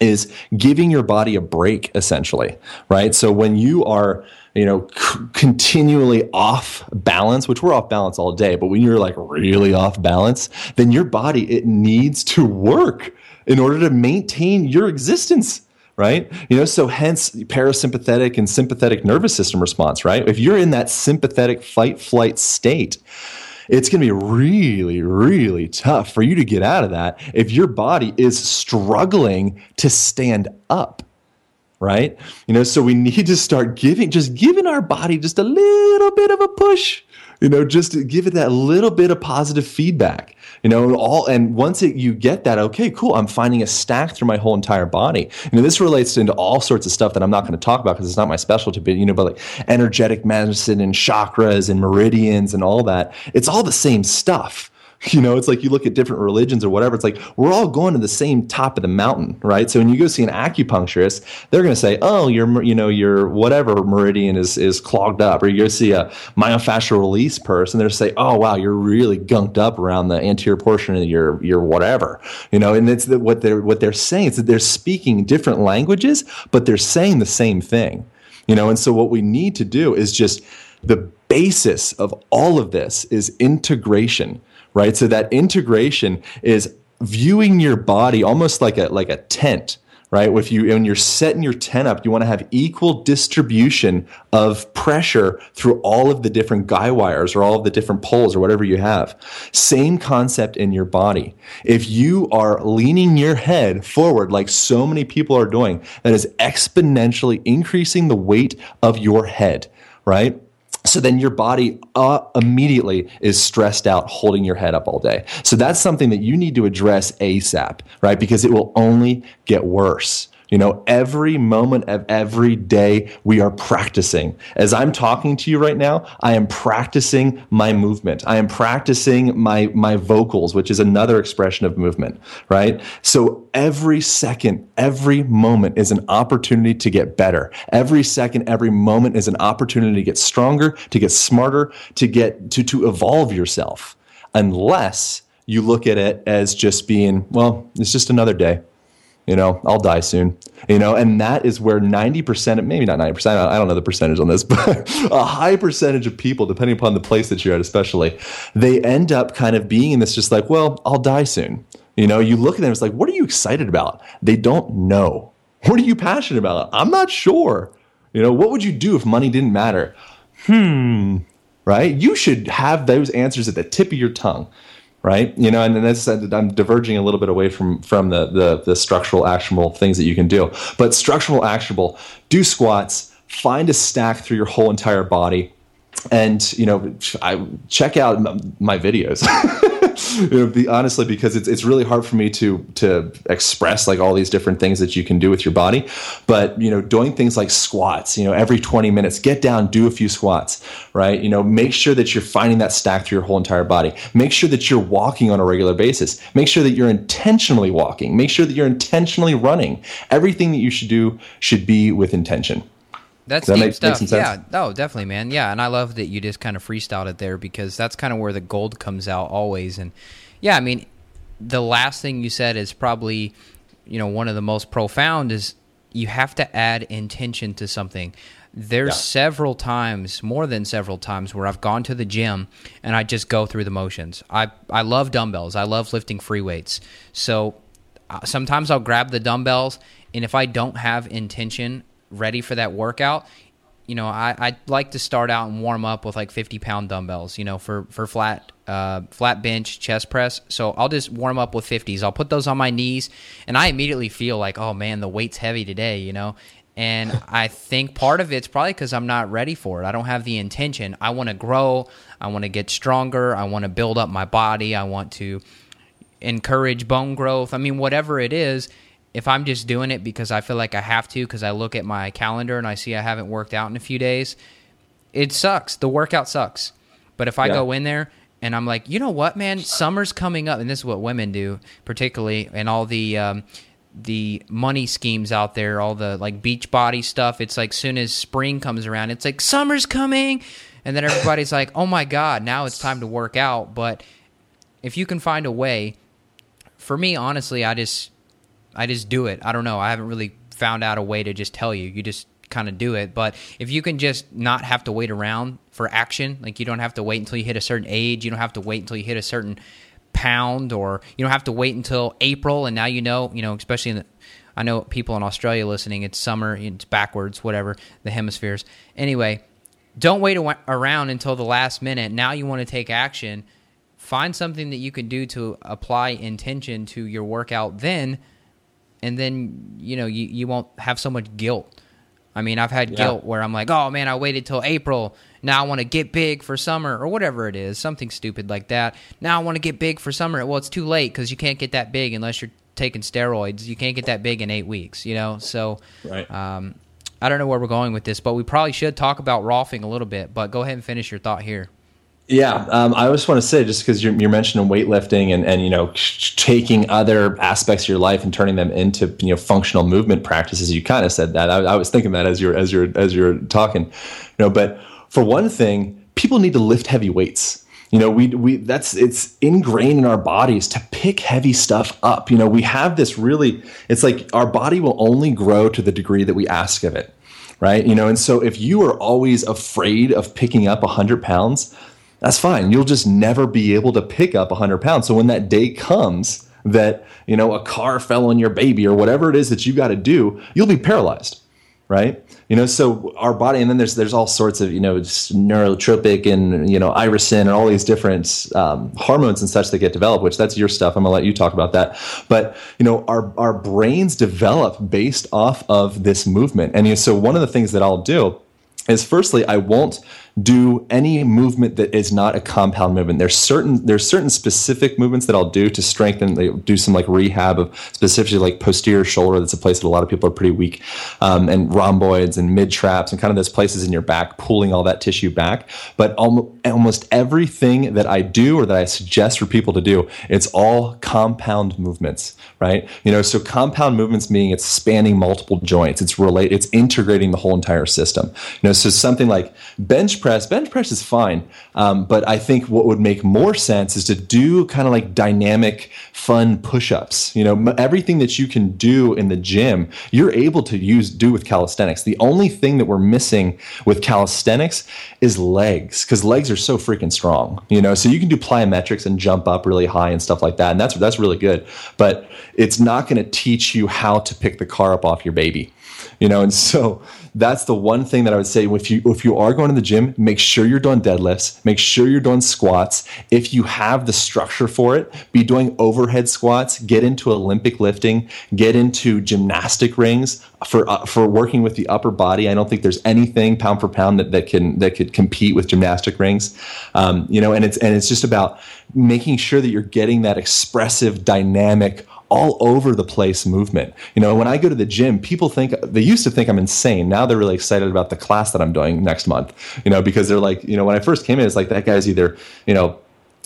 is giving your body a break essentially right? So when you are you know c- continually off balance which we're off balance all day but when you're like really off balance then your body it needs to work in order to maintain your existence right? You know so hence parasympathetic and sympathetic nervous system response right? If you're in that sympathetic fight flight state it's going to be really, really tough for you to get out of that if your body is struggling to stand up. Right? You know, so we need to start giving, just giving our body just a little bit of a push, you know, just to give it that little bit of positive feedback, you know, all, and once it, you get that, okay, cool, I'm finding a stack through my whole entire body. You know, this relates into all sorts of stuff that I'm not going to talk about because it's not my specialty, but, you know, but like energetic medicine and chakras and meridians and all that. It's all the same stuff. [laughs] You know, it's like you look at different religions or whatever. It's like we're all going to the same top of the mountain, right? So when you go see an acupuncturist, they're going to say, "Oh, your you know your whatever meridian is is clogged up," or you go see a myofascial release person, they're say, "Oh, wow, you're really gunked up around the anterior portion of your your whatever." You know, and it's the, what they're what they're saying is that they're speaking different languages, but they're saying the same thing. You know, and so what we need to do is just the basis of all of this is integration right? So that integration is viewing your body almost like a like a tent right? If you when you're setting your tent up you want to have equal distribution of pressure through all of the different guy wires or all of the different poles or whatever you have. Same concept in your body. If you are leaning your head forward like so many people are doing that is exponentially increasing the weight of your head right so then your body uh, immediately is stressed out holding your head up all day. So that's something that you need to address ASAP, right? Because it will only get worse. You know, every moment of every day we are practicing. As I'm talking to you right now, I am practicing my movement. I am practicing my my vocals, which is another expression of movement, right? So every second, every moment is an opportunity to get better. Every second, every moment is an opportunity to get stronger, to get smarter, to get to to evolve yourself. Unless you look at it as just being, well, it's just another day you know i'll die soon you know and that is where 90% maybe not 90% i don't know the percentage on this [laughs] but a high percentage of people depending upon the place that you're at especially they end up kind of being in this just like well i'll die soon. You know you look at them it's like what are you excited about? They don't know. What are you passionate about? I'm not sure. You know what would you do if money didn't matter? Hmm right? You should have those answers at the tip of your tongue right? You know, and then that's I'm diverging a little bit away from from the, the the structural actionable things that you can do. But structural actionable, do squats, find a stack through your whole entire body, and you know, I check out my videos. [laughs] know, be, honestly, because it's it's really hard for me to to express like all these different things that you can do with your body. But you know, doing things like squats, you know, every 20 minutes, get down, do a few squats, right? You know, make sure that you're finding that stack through your whole entire body. Make sure that you're walking on a regular basis. Make sure that you're intentionally walking. Make sure that you're intentionally running. Everything that you should do should be with intention. That's that deep make, stuff. Make yeah, oh, definitely, man. Yeah, and I love that you just kind of freestyled it there because that's kind of where the gold comes out always. And yeah, I mean, the last thing you said is probably, you know, one of the most profound is you have to add intention to something. There's yeah. several times, more than several times, where I've gone to the gym and I just go through the motions. I I love dumbbells. I love lifting free weights. So uh, sometimes I'll grab the dumbbells, and if I don't have intention ready for that workout, you know, I, I like to start out and warm up with like 50 pound dumbbells, you know, for, for flat, uh, flat bench, chest press. So I'll just warm up with 50s. I'll put those on my knees and I immediately feel like, oh man, the weight's heavy today, you know? And [laughs] I think part of it's probably because I'm not ready for it. I don't have the intention. I want to grow. I want to get stronger. I want to build up my body. I want to encourage bone growth. I mean, whatever it is, if I'm just doing it because I feel like I have to, because I look at my calendar and I see I haven't worked out in a few days, it sucks. The workout sucks. But if I yeah. go in there and I'm like, you know what, man, summer's coming up, and this is what women do, particularly, and all the um, the money schemes out there, all the like beach body stuff. It's like soon as spring comes around, it's like summer's coming, and then everybody's like, oh my god, now it's time to work out. But if you can find a way, for me, honestly, I just I just do it. I don't know. I haven't really found out a way to just tell you. You just kind of do it. But if you can just not have to wait around for action, like you don't have to wait until you hit a certain age, you don't have to wait until you hit a certain pound, or you don't have to wait until April, and now you know, you know, especially in the, I know people in Australia listening, it's summer, it's backwards, whatever, the hemispheres. Anyway, don't wait around until the last minute. Now you want to take action. Find something that you can do to apply intention to your workout then and then you know you, you won't have so much guilt. I mean i've had yeah. guilt where i'm like oh man i waited till april. Now i want to get big for summer or whatever it is something stupid like that. Now i want to get big for summer. Well it's too late because you can't get that big unless you're taking steroids. You can't get that big in eight weeks you know? So right. um, i don't know where we're going with this but we probably should talk about rolfing a little bit but go ahead and finish your thought here Yeah, um, I just want to say, just because you're, you're, mentioning weightlifting and, and you know taking other aspects of your life and turning them into you know functional movement practices, you kind of said that. I, I was thinking that as you're as you're as you're talking, you know. But for one thing, people need to lift heavy weights. You know, we we that's it's ingrained in our bodies to pick heavy stuff up. You know, we have this really. It's like our body will only grow to the degree that we ask of it right? You know, and so if you are always afraid of picking up 100 pounds, that's fine. You'll just never be able to pick up 100 pounds. So when that day comes that, you know, a car fell on your baby or whatever it is that you got to do, you'll be paralyzed, right? You know, so our body, and then there's there's all sorts of you know neurotrophic and you know irisin and all these different um, hormones and such that get developed. Which that's your stuff. I'm gonna let you talk about that. But you know, our our brains develop based off of this movement, and you know, so one of the things that I'll do is firstly I won't do any movement that is not a compound movement. There's certain there's certain specific movements that I'll do to strengthen, do some like rehab of specifically like posterior shoulder. That's a place that a lot of people are pretty weak, um, and rhomboids and mid traps and kind of those places in your back, pulling all that tissue back. But almost everything that I do or that I suggest for people to do, it's all compound movements, right? You know, so compound movements meaning it's spanning multiple joints. It's relate. It's integrating the whole entire system. You know, so something like bench press, bench press is fine. Um, but I think what would make more sense is to do kind of like dynamic, fun push-ups. You know, everything that you can do in the gym, you're able to use do with calisthenics. The only thing that we're missing with calisthenics is legs, because legs are so freaking strong. You know, so you can do plyometrics and jump up really high and stuff like that, and that's that's really good. But it's not going to teach you how to pick the car up off your baby. You know, and so that's the one thing that I would say if you if you are going to the gym, make sure you're doing deadlifts, make sure you're doing squats. If you have the structure for it, be doing overhead squats, get into Olympic lifting, get into gymnastic rings for uh, for working with the upper body. I don't think there's anything pound for pound that, that can that could compete with gymnastic rings. Um, you know, and it's and it's just about making sure that you're getting that expressive, dynamic all over the place movement. You know, when I go to the gym, people think they used to think I'm insane. Now they're really excited about the class that I'm doing next month. You know, because they're like, you know, when I first came in, it's like that guy's either, you know,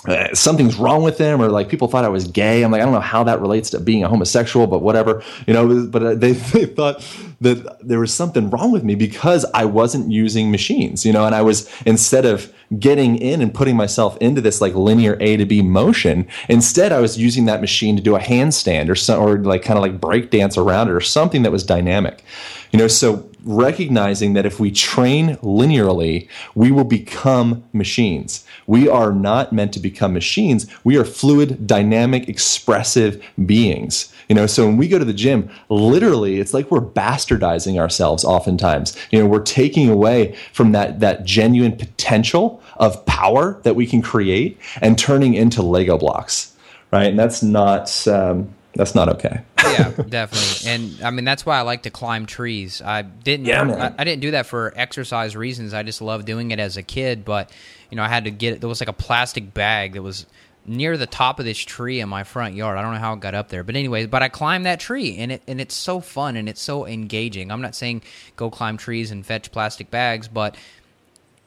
uh, something's wrong with them or like people thought I was gay. I'm like, I don't know how that relates to being a homosexual, but whatever, you know, [laughs] but uh, they, [laughs] they thought that there was something wrong with me because I wasn't using machines, you know, and I was instead of getting in and putting myself into this like linear A to B motion, instead I was using that machine to do a handstand or some, or like kind of like break dance around it or something that was dynamic, you know, so recognizing that if we train linearly, we will become machines. We are not meant to become machines. We are fluid, dynamic, expressive beings. You know, so when we go to the gym, literally, it's like we're bastardizing ourselves oftentimes. You know, we're taking away from that that genuine potential of power that we can create and turning into Lego blocks. Right. And that's not um, that's not okay. yeah, [laughs] definitely. And I mean that's why I like to climb trees. I didn't yeah, I, I, didn't do that for exercise reasons. I just loved doing it as a kid, but you know, I had to get it there was like a plastic bag that was near the top of this tree in my front yard. I don't know how it got up there. But anyways, but I climbed that tree and it and it's so fun and it's so engaging. I'm not saying go climb trees and fetch plastic bags, but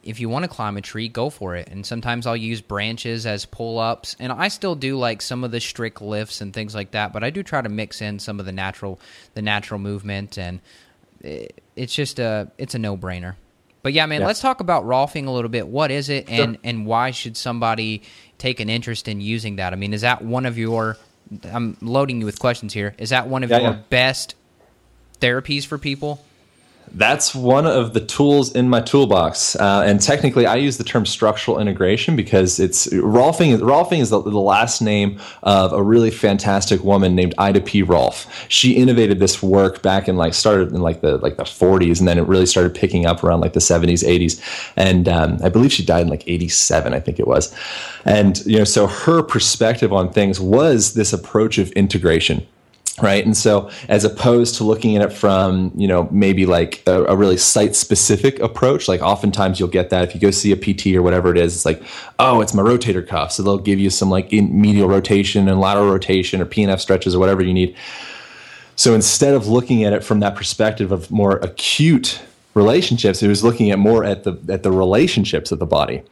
if you want to climb a tree, go for it. And sometimes I'll use branches as pull ups. And I still do like some of the strict lifts and things like that, but I do try to mix in some of the natural the natural movement and it's just a it's a no brainer. But yeah, man, yeah. let's talk about Rolfing a little bit. What is it and, sure. and why should somebody take an interest in using that? I mean, is that one of your I'm loading you with questions here. Is that one of yeah, your yeah. best therapies for people? That's one of the tools in my toolbox, uh, and technically, I use the term structural integration because it's Rolfing. Rolfing is the, the, last name of a really fantastic woman named Ida P. Rolf. She innovated this work back in like started in like the like the 40s, and then it really started picking up around like the 70s, 80s, and um, I believe she died in like 87, I think it was. And you know, so her perspective on things was this approach of integration right? And so as opposed to looking at it from you know maybe like a, a, really site specific approach like oftentimes you'll get that if you go see a pt or whatever it is it's like oh it's my rotator cuff. So they'll give you some like medial rotation and lateral rotation or pnf stretches or whatever you need. So instead of looking at it from that perspective of more acute relationships. He was looking at more at the at the relationships of the body,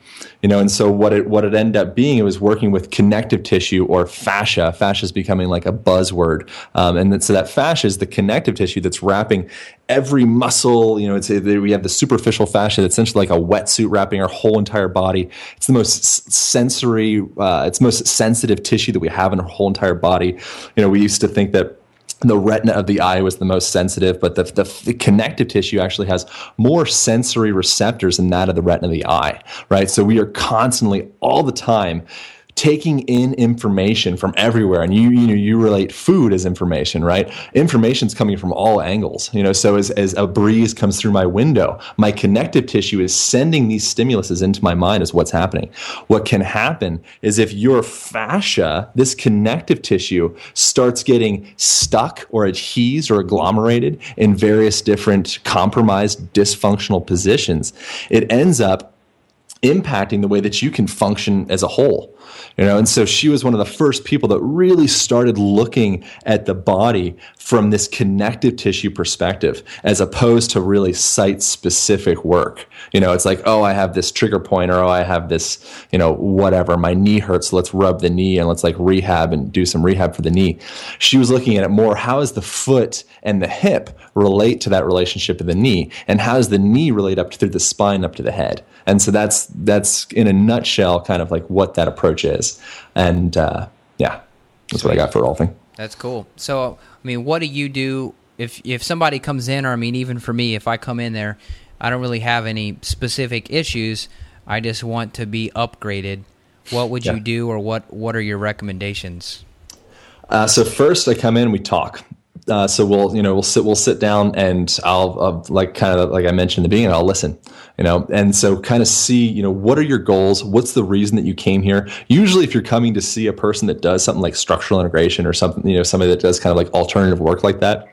you know. And so what it what it ended up being, it was working with connective tissue or fascia. Fascia is becoming like a buzzword, um, and so that fascia is the connective tissue that's wrapping every muscle. You know, it's we have the superficial fascia that's essentially like a wetsuit wrapping our whole entire body. It's the most sensory, uh, it's most sensitive tissue that we have in our whole entire body. You know, we used to think that the retina of the eye was the most sensitive, but the, the, the, connective tissue actually has more sensory receptors than that of the retina of the eye, right? So we are constantly, all the time, taking in information from everywhere. And you you know you relate food as information right? Information's coming from all angles you know? So as, as a breeze comes through my window my connective tissue is sending these stimuluses into my mind as what's happening. What can happen is if your fascia this connective tissue starts getting stuck or adhesed or agglomerated in various different compromised dysfunctional positions it ends up impacting the way that you can function as a whole you know? And so she was one of the first people that really started looking at the body from this connective tissue perspective as opposed to really site specific work. You know it's like oh i have this trigger point or oh i have this you know whatever my knee hurts let's rub the knee and let's like rehab and do some rehab for the knee. She was looking at it more how does the foot and the hip relate to that relationship of the knee? And how does the knee relate up through the spine up to the head? And so that's that's in a nutshell kind of like what that approach is. And uh, yeah that's what i got for rolfing. That's cool. So i mean what do you do if if somebody comes in or i mean even for me if i come in there i don't really have any specific issues. I just want to be upgraded. What would yeah. you do or what what are your recommendations? Uh, so first i come in we talk uh, so we'll you know we'll sit we'll sit down and I'll, I'll like kind of like I mentioned in the beginning I'll listen you know and so kind of see you know what are your goals what's the reason that you came here usually if you're coming to see a person that does something like structural integration or something you know somebody that does kind of like alternative work like that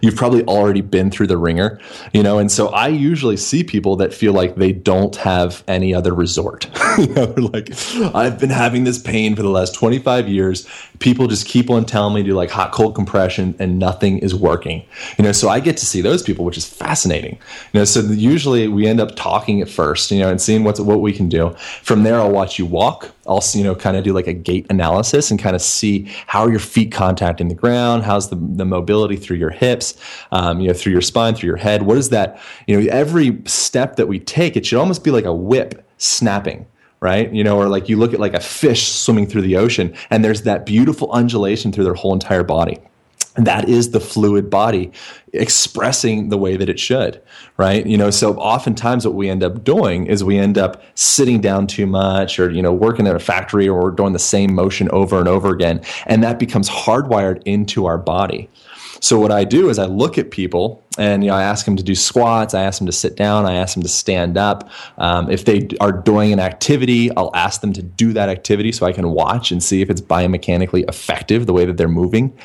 you've probably already been through the ringer, you know. And so I usually see people that feel like they don't have any other resort. [laughs] you know, like I've been having this pain for the last 25 years. People just keep on telling me to do like hot cold compression and nothing is working. You know, so I get to see those people, which is fascinating. You know, so usually we end up talking at first, you know, and seeing what's what we can do. From there, I'll watch you walk. I'll you know kind of do like a gait analysis and kind of see how are your feet contacting the ground, how's the the mobility through your hips, um, you know, through your spine, through your head. What is that? You know, every step that we take, it should almost be like a whip snapping right? You know, or like you look at like a fish swimming through the ocean and there's that beautiful undulation through their whole entire body. And that is the fluid body expressing the way that it should right? You know so oftentimes what we end up doing is we end up sitting down too much or you know working at a factory or doing the same motion over and over again. And that becomes hardwired into our body so what I do is I look at people and you know I ask them to do squats, I ask them to sit down, I ask them to stand up. Um, if they are doing an activity, I'll ask them to do that activity so I can watch and see if it's biomechanically effective the way that they're moving.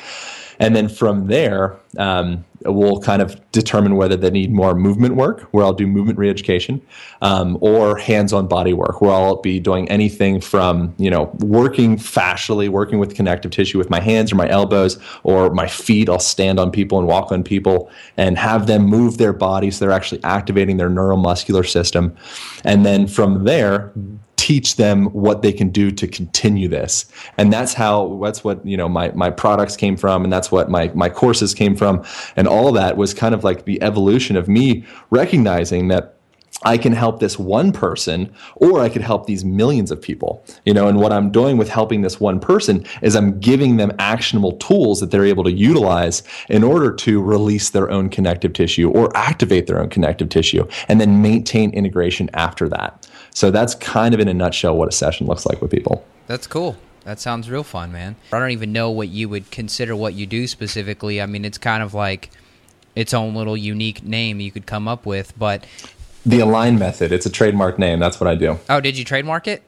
And then from there, um, we'll kind of determine whether they need more movement work, where I'll do movement reeducation, um, or hands-on body work, where I'll be doing anything from you know working fascially, working with connective tissue with my hands or my elbows or my feet. I'll stand on people and walk on people and have them move their bodies. So they're actually activating their neuromuscular system, and then from there teach them what they can do to continue this and that's how that's what you know my my products came from and that's what my my courses came from and all that was kind of like the evolution of me recognizing that I can help this one person or I could help these millions of people. You know, and what I'm doing with helping this one person is I'm giving them actionable tools that they're able to utilize in order to release their own connective tissue or activate their own connective tissue and then maintain integration after that. So that's kind of in a nutshell what a session looks like with people. That's cool. That sounds real fun, man. I don't even know what you would consider what you do specifically. I mean, it's kind of like its own little unique name you could come up with, but the align method. It's a trademark name. That's what I do. Oh, did you trademark it?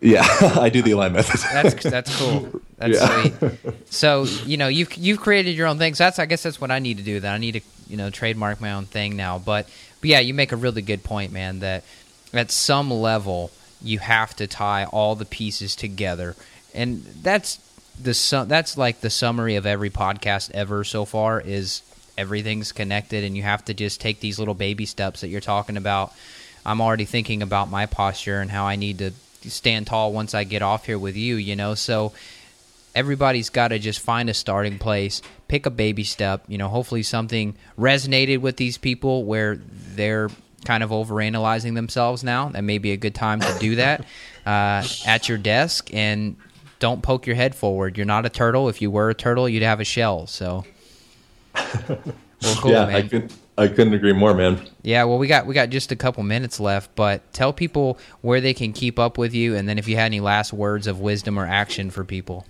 Yeah, [laughs] I do the align method. that's that's cool. [laughs] That's yeah. sweet. So you know you've you've created your own things. That's I guess that's what I need to do. That I need to you know trademark my own thing now. But but yeah, you make a really good point, man. That at some level you have to tie all the pieces together and that's the su- that's like the summary of every podcast ever so far is everything's connected and you have to just take these little baby steps that you're talking about. I'm already thinking about my posture and how I need to stand tall once I get off here with you, you know. So everybody's got to just find a starting place, pick a baby step, you know, hopefully something resonated with these people where they're kind of overanalyzing themselves now. That may be a good time to do that uh, at your desk and don't poke your head forward. You're not a turtle. If you were a turtle, you'd have a shell. So, [laughs] well, cool, yeah, man. I could. I couldn't agree more, man. Yeah, well, we got we got just a couple minutes left, but tell people where they can keep up with you, and then if you had any last words of wisdom or action for people.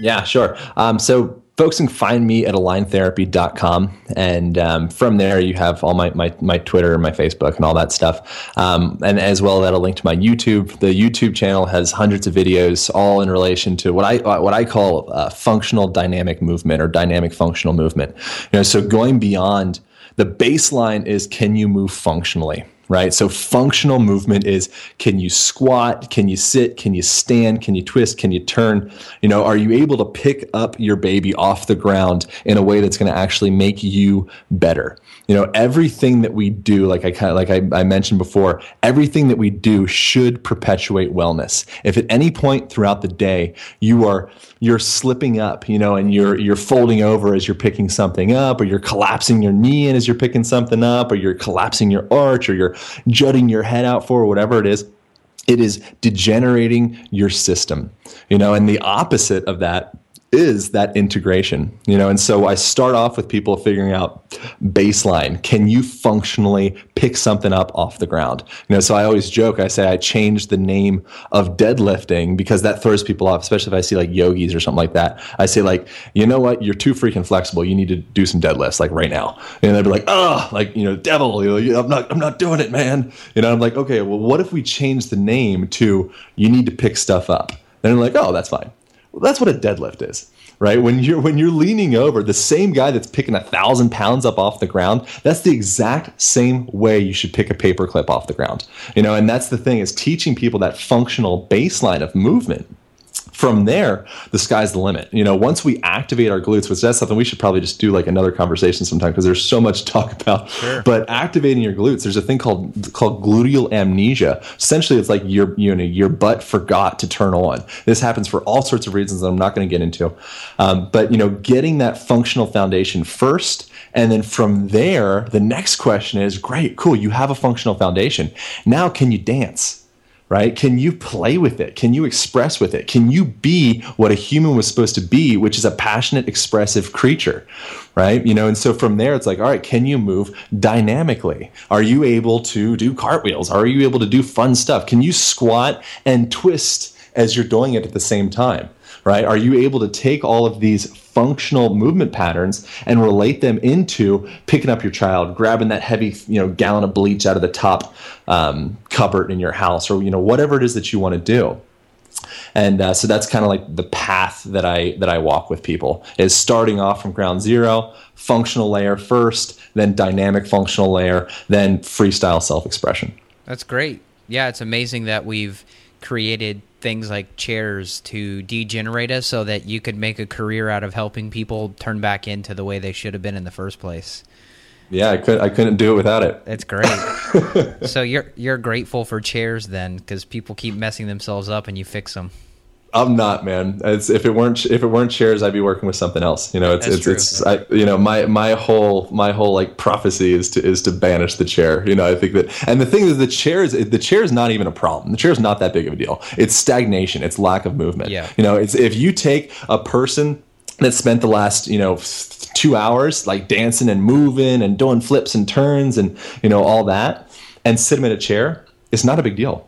Yeah, sure. Um, so folks can find me at aligntherapy.com. And um, from there, you have all my, my, my Twitter and my Facebook and all that stuff. Um, and as well, that'll link to my YouTube. The YouTube channel has hundreds of videos, all in relation to what I, what I call uh, functional dynamic movement or dynamic functional movement. You know, so going beyond the baseline is can you move functionally? Right? So functional movement is can you squat, can you sit, can you stand, can you twist, can you turn? You know, are you able to pick up your baby off the ground in a way that's going to actually make you better? You know, everything that we do, like I kind of like I, I mentioned before, everything that we do should perpetuate wellness. If at any point throughout the day you are you're slipping up, you know, and you're you're folding over as you're picking something up, or you're collapsing your knee in as you're picking something up, or you're collapsing your arch, or you're jutting your head out for whatever it is. It is degenerating your system, you know, and the opposite of that is that integration you know? And so i start off with people figuring out baseline can you functionally pick something up off the ground? You know so i always joke i say i changed the name of deadlifting because that throws people off especially if i see like yogis or something like that. I say like you know what? You're too freaking flexible. You need to do some deadlifts like right now. And they'd be like oh like you know devil you know, i'm not i'm not doing it man. You know i'm like okay well what if we change the name to you need to pick stuff up? And they're like oh that's fine well, that's what a deadlift is, right? When you're when you're leaning over, the same guy that's picking a thousand pounds up off the ground, that's the exact same way you should pick a paperclip off the ground. You know, and that's the thing is teaching people that functional baseline of movement from there, the sky's the limit. You know, once we activate our glutes, which that's something we should probably just do like another conversation sometime because there's so much to talk about. Sure. But activating your glutes, there's a thing called called gluteal amnesia. Essentially, it's like your you know your butt forgot to turn on. This happens for all sorts of reasons that I'm not going to get into. Um, but you know, getting that functional foundation first. And then from there, the next question is great, cool, you have a functional foundation. Now, can you dance? Right? Can you play with it? Can you express with it? Can you be what a human was supposed to be, which is a passionate, expressive creature, right? You know, and so from there, it's like, all right, can you move dynamically? Are you able to do cartwheels? Are you able to do fun stuff? Can you squat and twist as you're doing it at the same time? Right? Are you able to take all of these functional movement patterns and relate them into picking up your child, grabbing that heavy, you know, gallon of bleach out of the top um, cupboard in your house, or you know, whatever it is that you want to do? and uh, so that's kind of like the path that I that I walk with people is starting off from ground zero, functional layer first, then dynamic functional layer, then freestyle self expression. That's great. Yeah, it's amazing that we've created things like chairs to degenerate us so that you could make a career out of helping people turn back into the way they should have been in the first place. Yeah, I could I couldn't do it without it. That's great. [laughs] so you're you're grateful for chairs then cuz people keep messing themselves up and you fix them. I'm not, man. It's, if it weren't if it weren't chairs, I'd be working with something else. You know, it's That's it's true. it's I, you know my my whole my whole like prophecy is to is to banish the chair. You know, I think that and the thing is the chair is the chair is not even a problem. The chair is not that big of a deal. It's stagnation. It's lack of movement. Yeah. You know, it's if you take a person that spent the last you know two hours like dancing and moving and doing flips and turns and you know all that and sit them in a chair, it's not a big deal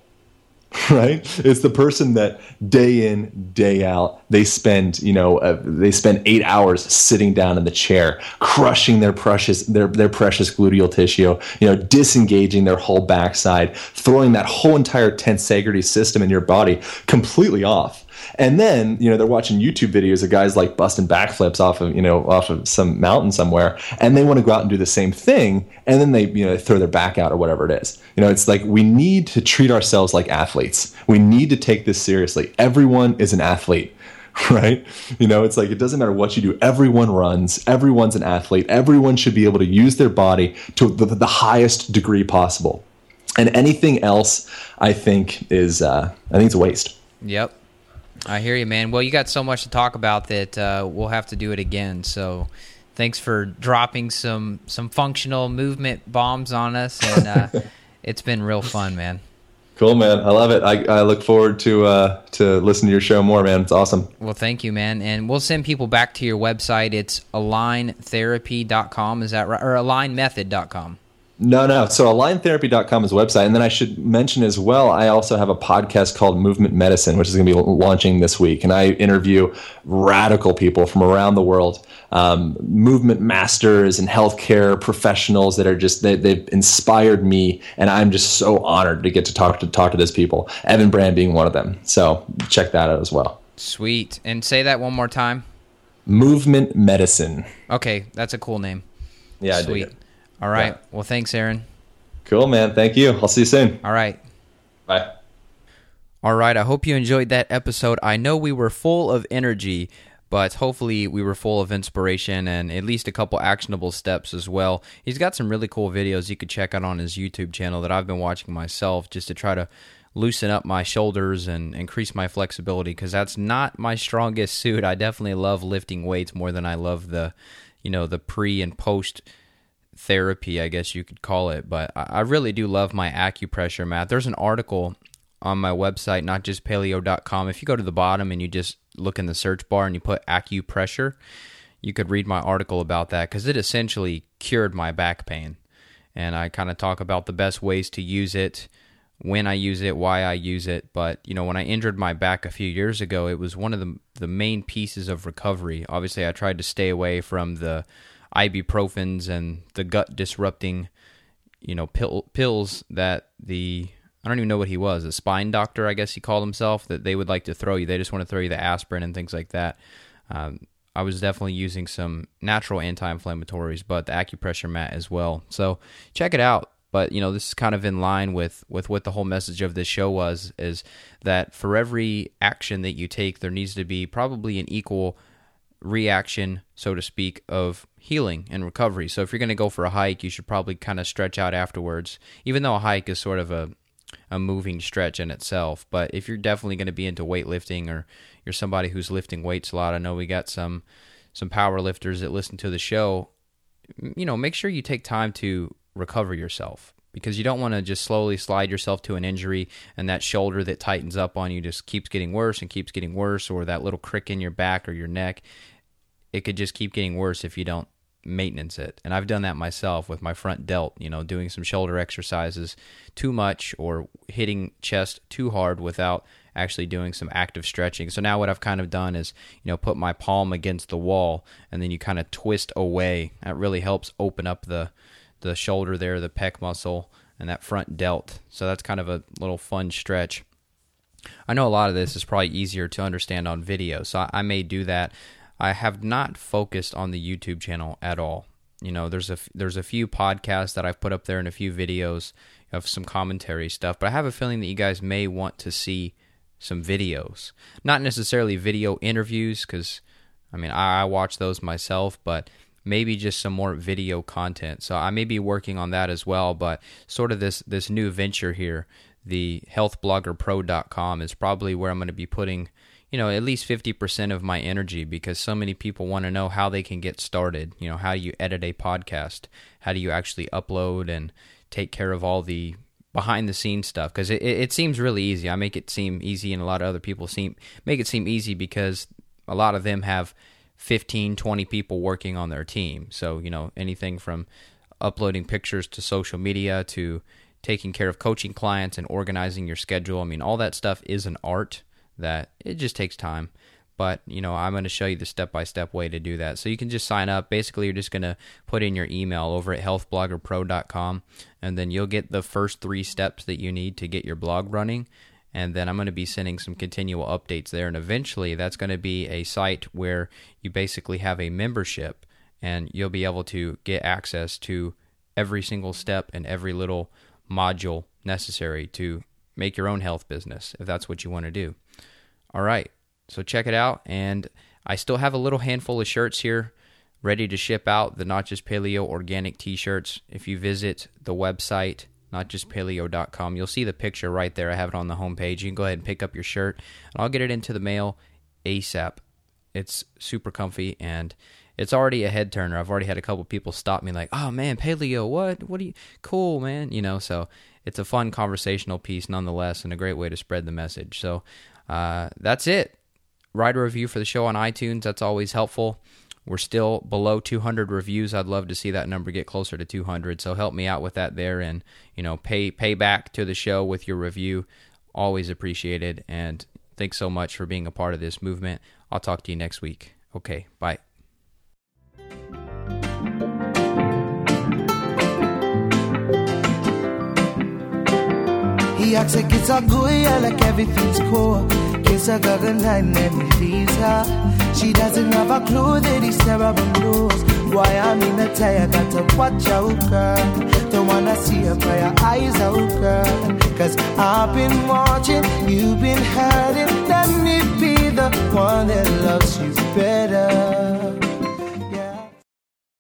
[laughs] right? It's the person that day in day out they spend you know uh, they spend eight hours sitting down in the chair crushing their precious their, their precious gluteal tissue you know disengaging their whole backside throwing that whole entire tensegrity system in your body completely off and then, you know, they're watching YouTube videos of guys like busting backflips off of, you know, off of some mountain somewhere, and they want to go out and do the same thing, and then they, you know, throw their back out or whatever it is. You know, it's like we need to treat ourselves like athletes. We need to take this seriously. Everyone is an athlete [laughs] right? You know, it's like it doesn't matter what you do. Everyone runs. Everyone's an athlete. Everyone should be able to use their body to the, the highest degree possible. And anything else, I think, is uh, I think it's a waste. Yep, I hear you, man. Well, you got so much to talk about that uh, we'll have to do it again. So, thanks for dropping some some functional movement bombs on us, and uh, [laughs] it's been real fun, man. Cool, man. I love it. I, I look forward to uh, to listen to your show more, man. It's awesome. Well, thank you, man. And we'll send people back to your website. It's aligntherapy.com. Is that right? Or alignmethod.com. No, no. So aligntherapy.com is a website. And then I should mention as well, I also have a podcast called Movement Medicine, which is going to be launching this week. And I interview radical people from around the world, um, movement masters and healthcare professionals that are just, they, they've inspired me. And I'm just so honored to get to talk to talk to those people, Evan Brand being one of them. So check that out as well. Sweet. And say that one more time. Movement Medicine. Okay. That's a cool name. Yeah, Sweet. All right. Yeah. Well, thanks, Aaron. Cool, man. Thank you. I'll see you soon. All right. Bye. All right. I hope you enjoyed that episode. I know we were full of energy, but hopefully we were full of inspiration and at least a couple actionable steps as well. He's got some really cool videos you could check out on his YouTube channel that I've been watching myself just to try to loosen up my shoulders and increase my flexibility because that's not my strongest suit. I definitely love lifting weights more than I love the, you know, the pre and post therapy, I guess you could call it. But I really do love my acupressure mat. There's an article on my website, not just paleo.com. If you go to the bottom and you just look in the search bar and you put acupressure, you could read my article about that because it essentially cured my back pain. And I kind of talk about the best ways to use it, when I use it, why I use it. But you know, when I injured my back a few years ago, it was one of the the main pieces of recovery. Obviously, I tried to stay away from the ibuprofens and the gut disrupting, you know, pill, pills that the I don't even know what he was, a spine doctor, I guess he called himself, that they would like to throw you. They just want to throw you the aspirin and things like that. Um, I was definitely using some natural anti-inflammatories, but the acupressure mat as well. So check it out. But you know, this is kind of in line with with what the whole message of this show was: is that for every action that you take, there needs to be probably an equal reaction, so to speak, of healing and recovery. So if you're going to go for a hike, you should probably kind of stretch out afterwards, even though a hike is sort of a a moving stretch in itself. But if you're definitely going to be into weightlifting or you're somebody who's lifting weights a lot, I know we got some some power lifters that listen to the show. You know, make sure you take time to recover yourself because you don't want to just slowly slide yourself to an injury and that shoulder that tightens up on you just keeps getting worse and keeps getting worse or that little crick in your back or your neck it could just keep getting worse if you don't maintenance it. And I've done that myself with my front delt, you know, doing some shoulder exercises too much or hitting chest too hard without actually doing some active stretching. So now what I've kind of done is, you know, put my palm against the wall and then you kind of twist away. That really helps open up the the shoulder there, the pec muscle and that front delt. So that's kind of a little fun stretch. I know a lot of this is probably easier to understand on video, so I, I may do that. I have not focused on the YouTube channel at all. You know, there's a there's a few podcasts that I've put up there and a few videos of some commentary stuff, but I have a feeling that you guys may want to see some videos. Not necessarily video interviews cuz I mean, I, I watch those myself, but maybe just some more video content. So I may be working on that as well, but sort of this this new venture here, the healthbloggerpro.com is probably where I'm going to be putting you know, at least 50% of my energy because so many people want to know how they can get started. You know, how do you edit a podcast? How do you actually upload and take care of all the behind the scenes stuff? Because it, it, seems really easy. I make it seem easy, and a lot of other people seem make it seem easy because a lot of them have 15, 20 people working on their team. So, you know, anything from uploading pictures to social media to taking care of coaching clients and organizing your schedule. I mean, all that stuff is an art that it just takes time. But you know, I'm going to show you the step-by-step way to do that. So you can just sign up. Basically, you're just going to put in your email over at healthbloggerpro.com, and then you'll get the first three steps that you need to get your blog running. And then I'm going to be sending some continual updates there. And eventually, that's going to be a site where you basically have a membership, and you'll be able to get access to every single step and every little module necessary to make your own health business if that's what you want to do. All right. So check it out. And I still have a little handful of shirts here ready to ship out the Not Just Paleo organic t shirts. If you visit the website, notjustpaleo.com, you'll see the picture right there. I have it on the homepage. You can go ahead and pick up your shirt, and I'll get it into the mail ASAP. It's super comfy and it's already a head turner. I've already had a couple people stop me like, "Oh man, paleo, what? What are you cool, man?" You know, so it's a fun conversational piece nonetheless and a great way to spread the message. So, uh, that's it. Write a review for the show on iTunes. That's always helpful. We're still below 200 reviews. I'd love to see that number get closer to 200. So help me out with that there, and you know, pay pay back to the show with your review. Always appreciated. And thanks so much for being a part of this movement. I'll talk to you next week. Okay, bye. He acts like it's all good, yeah, like everything's cool. Kiss her goodnight and then he leaves her. She doesn't have a clue that he's terrible blues. Why I'm in a tie, got to watch out, girl. Don't wanna see her cry, her eyes out, girl. Cause I've been watching, you've been hurting. Let me be the one that loves you better.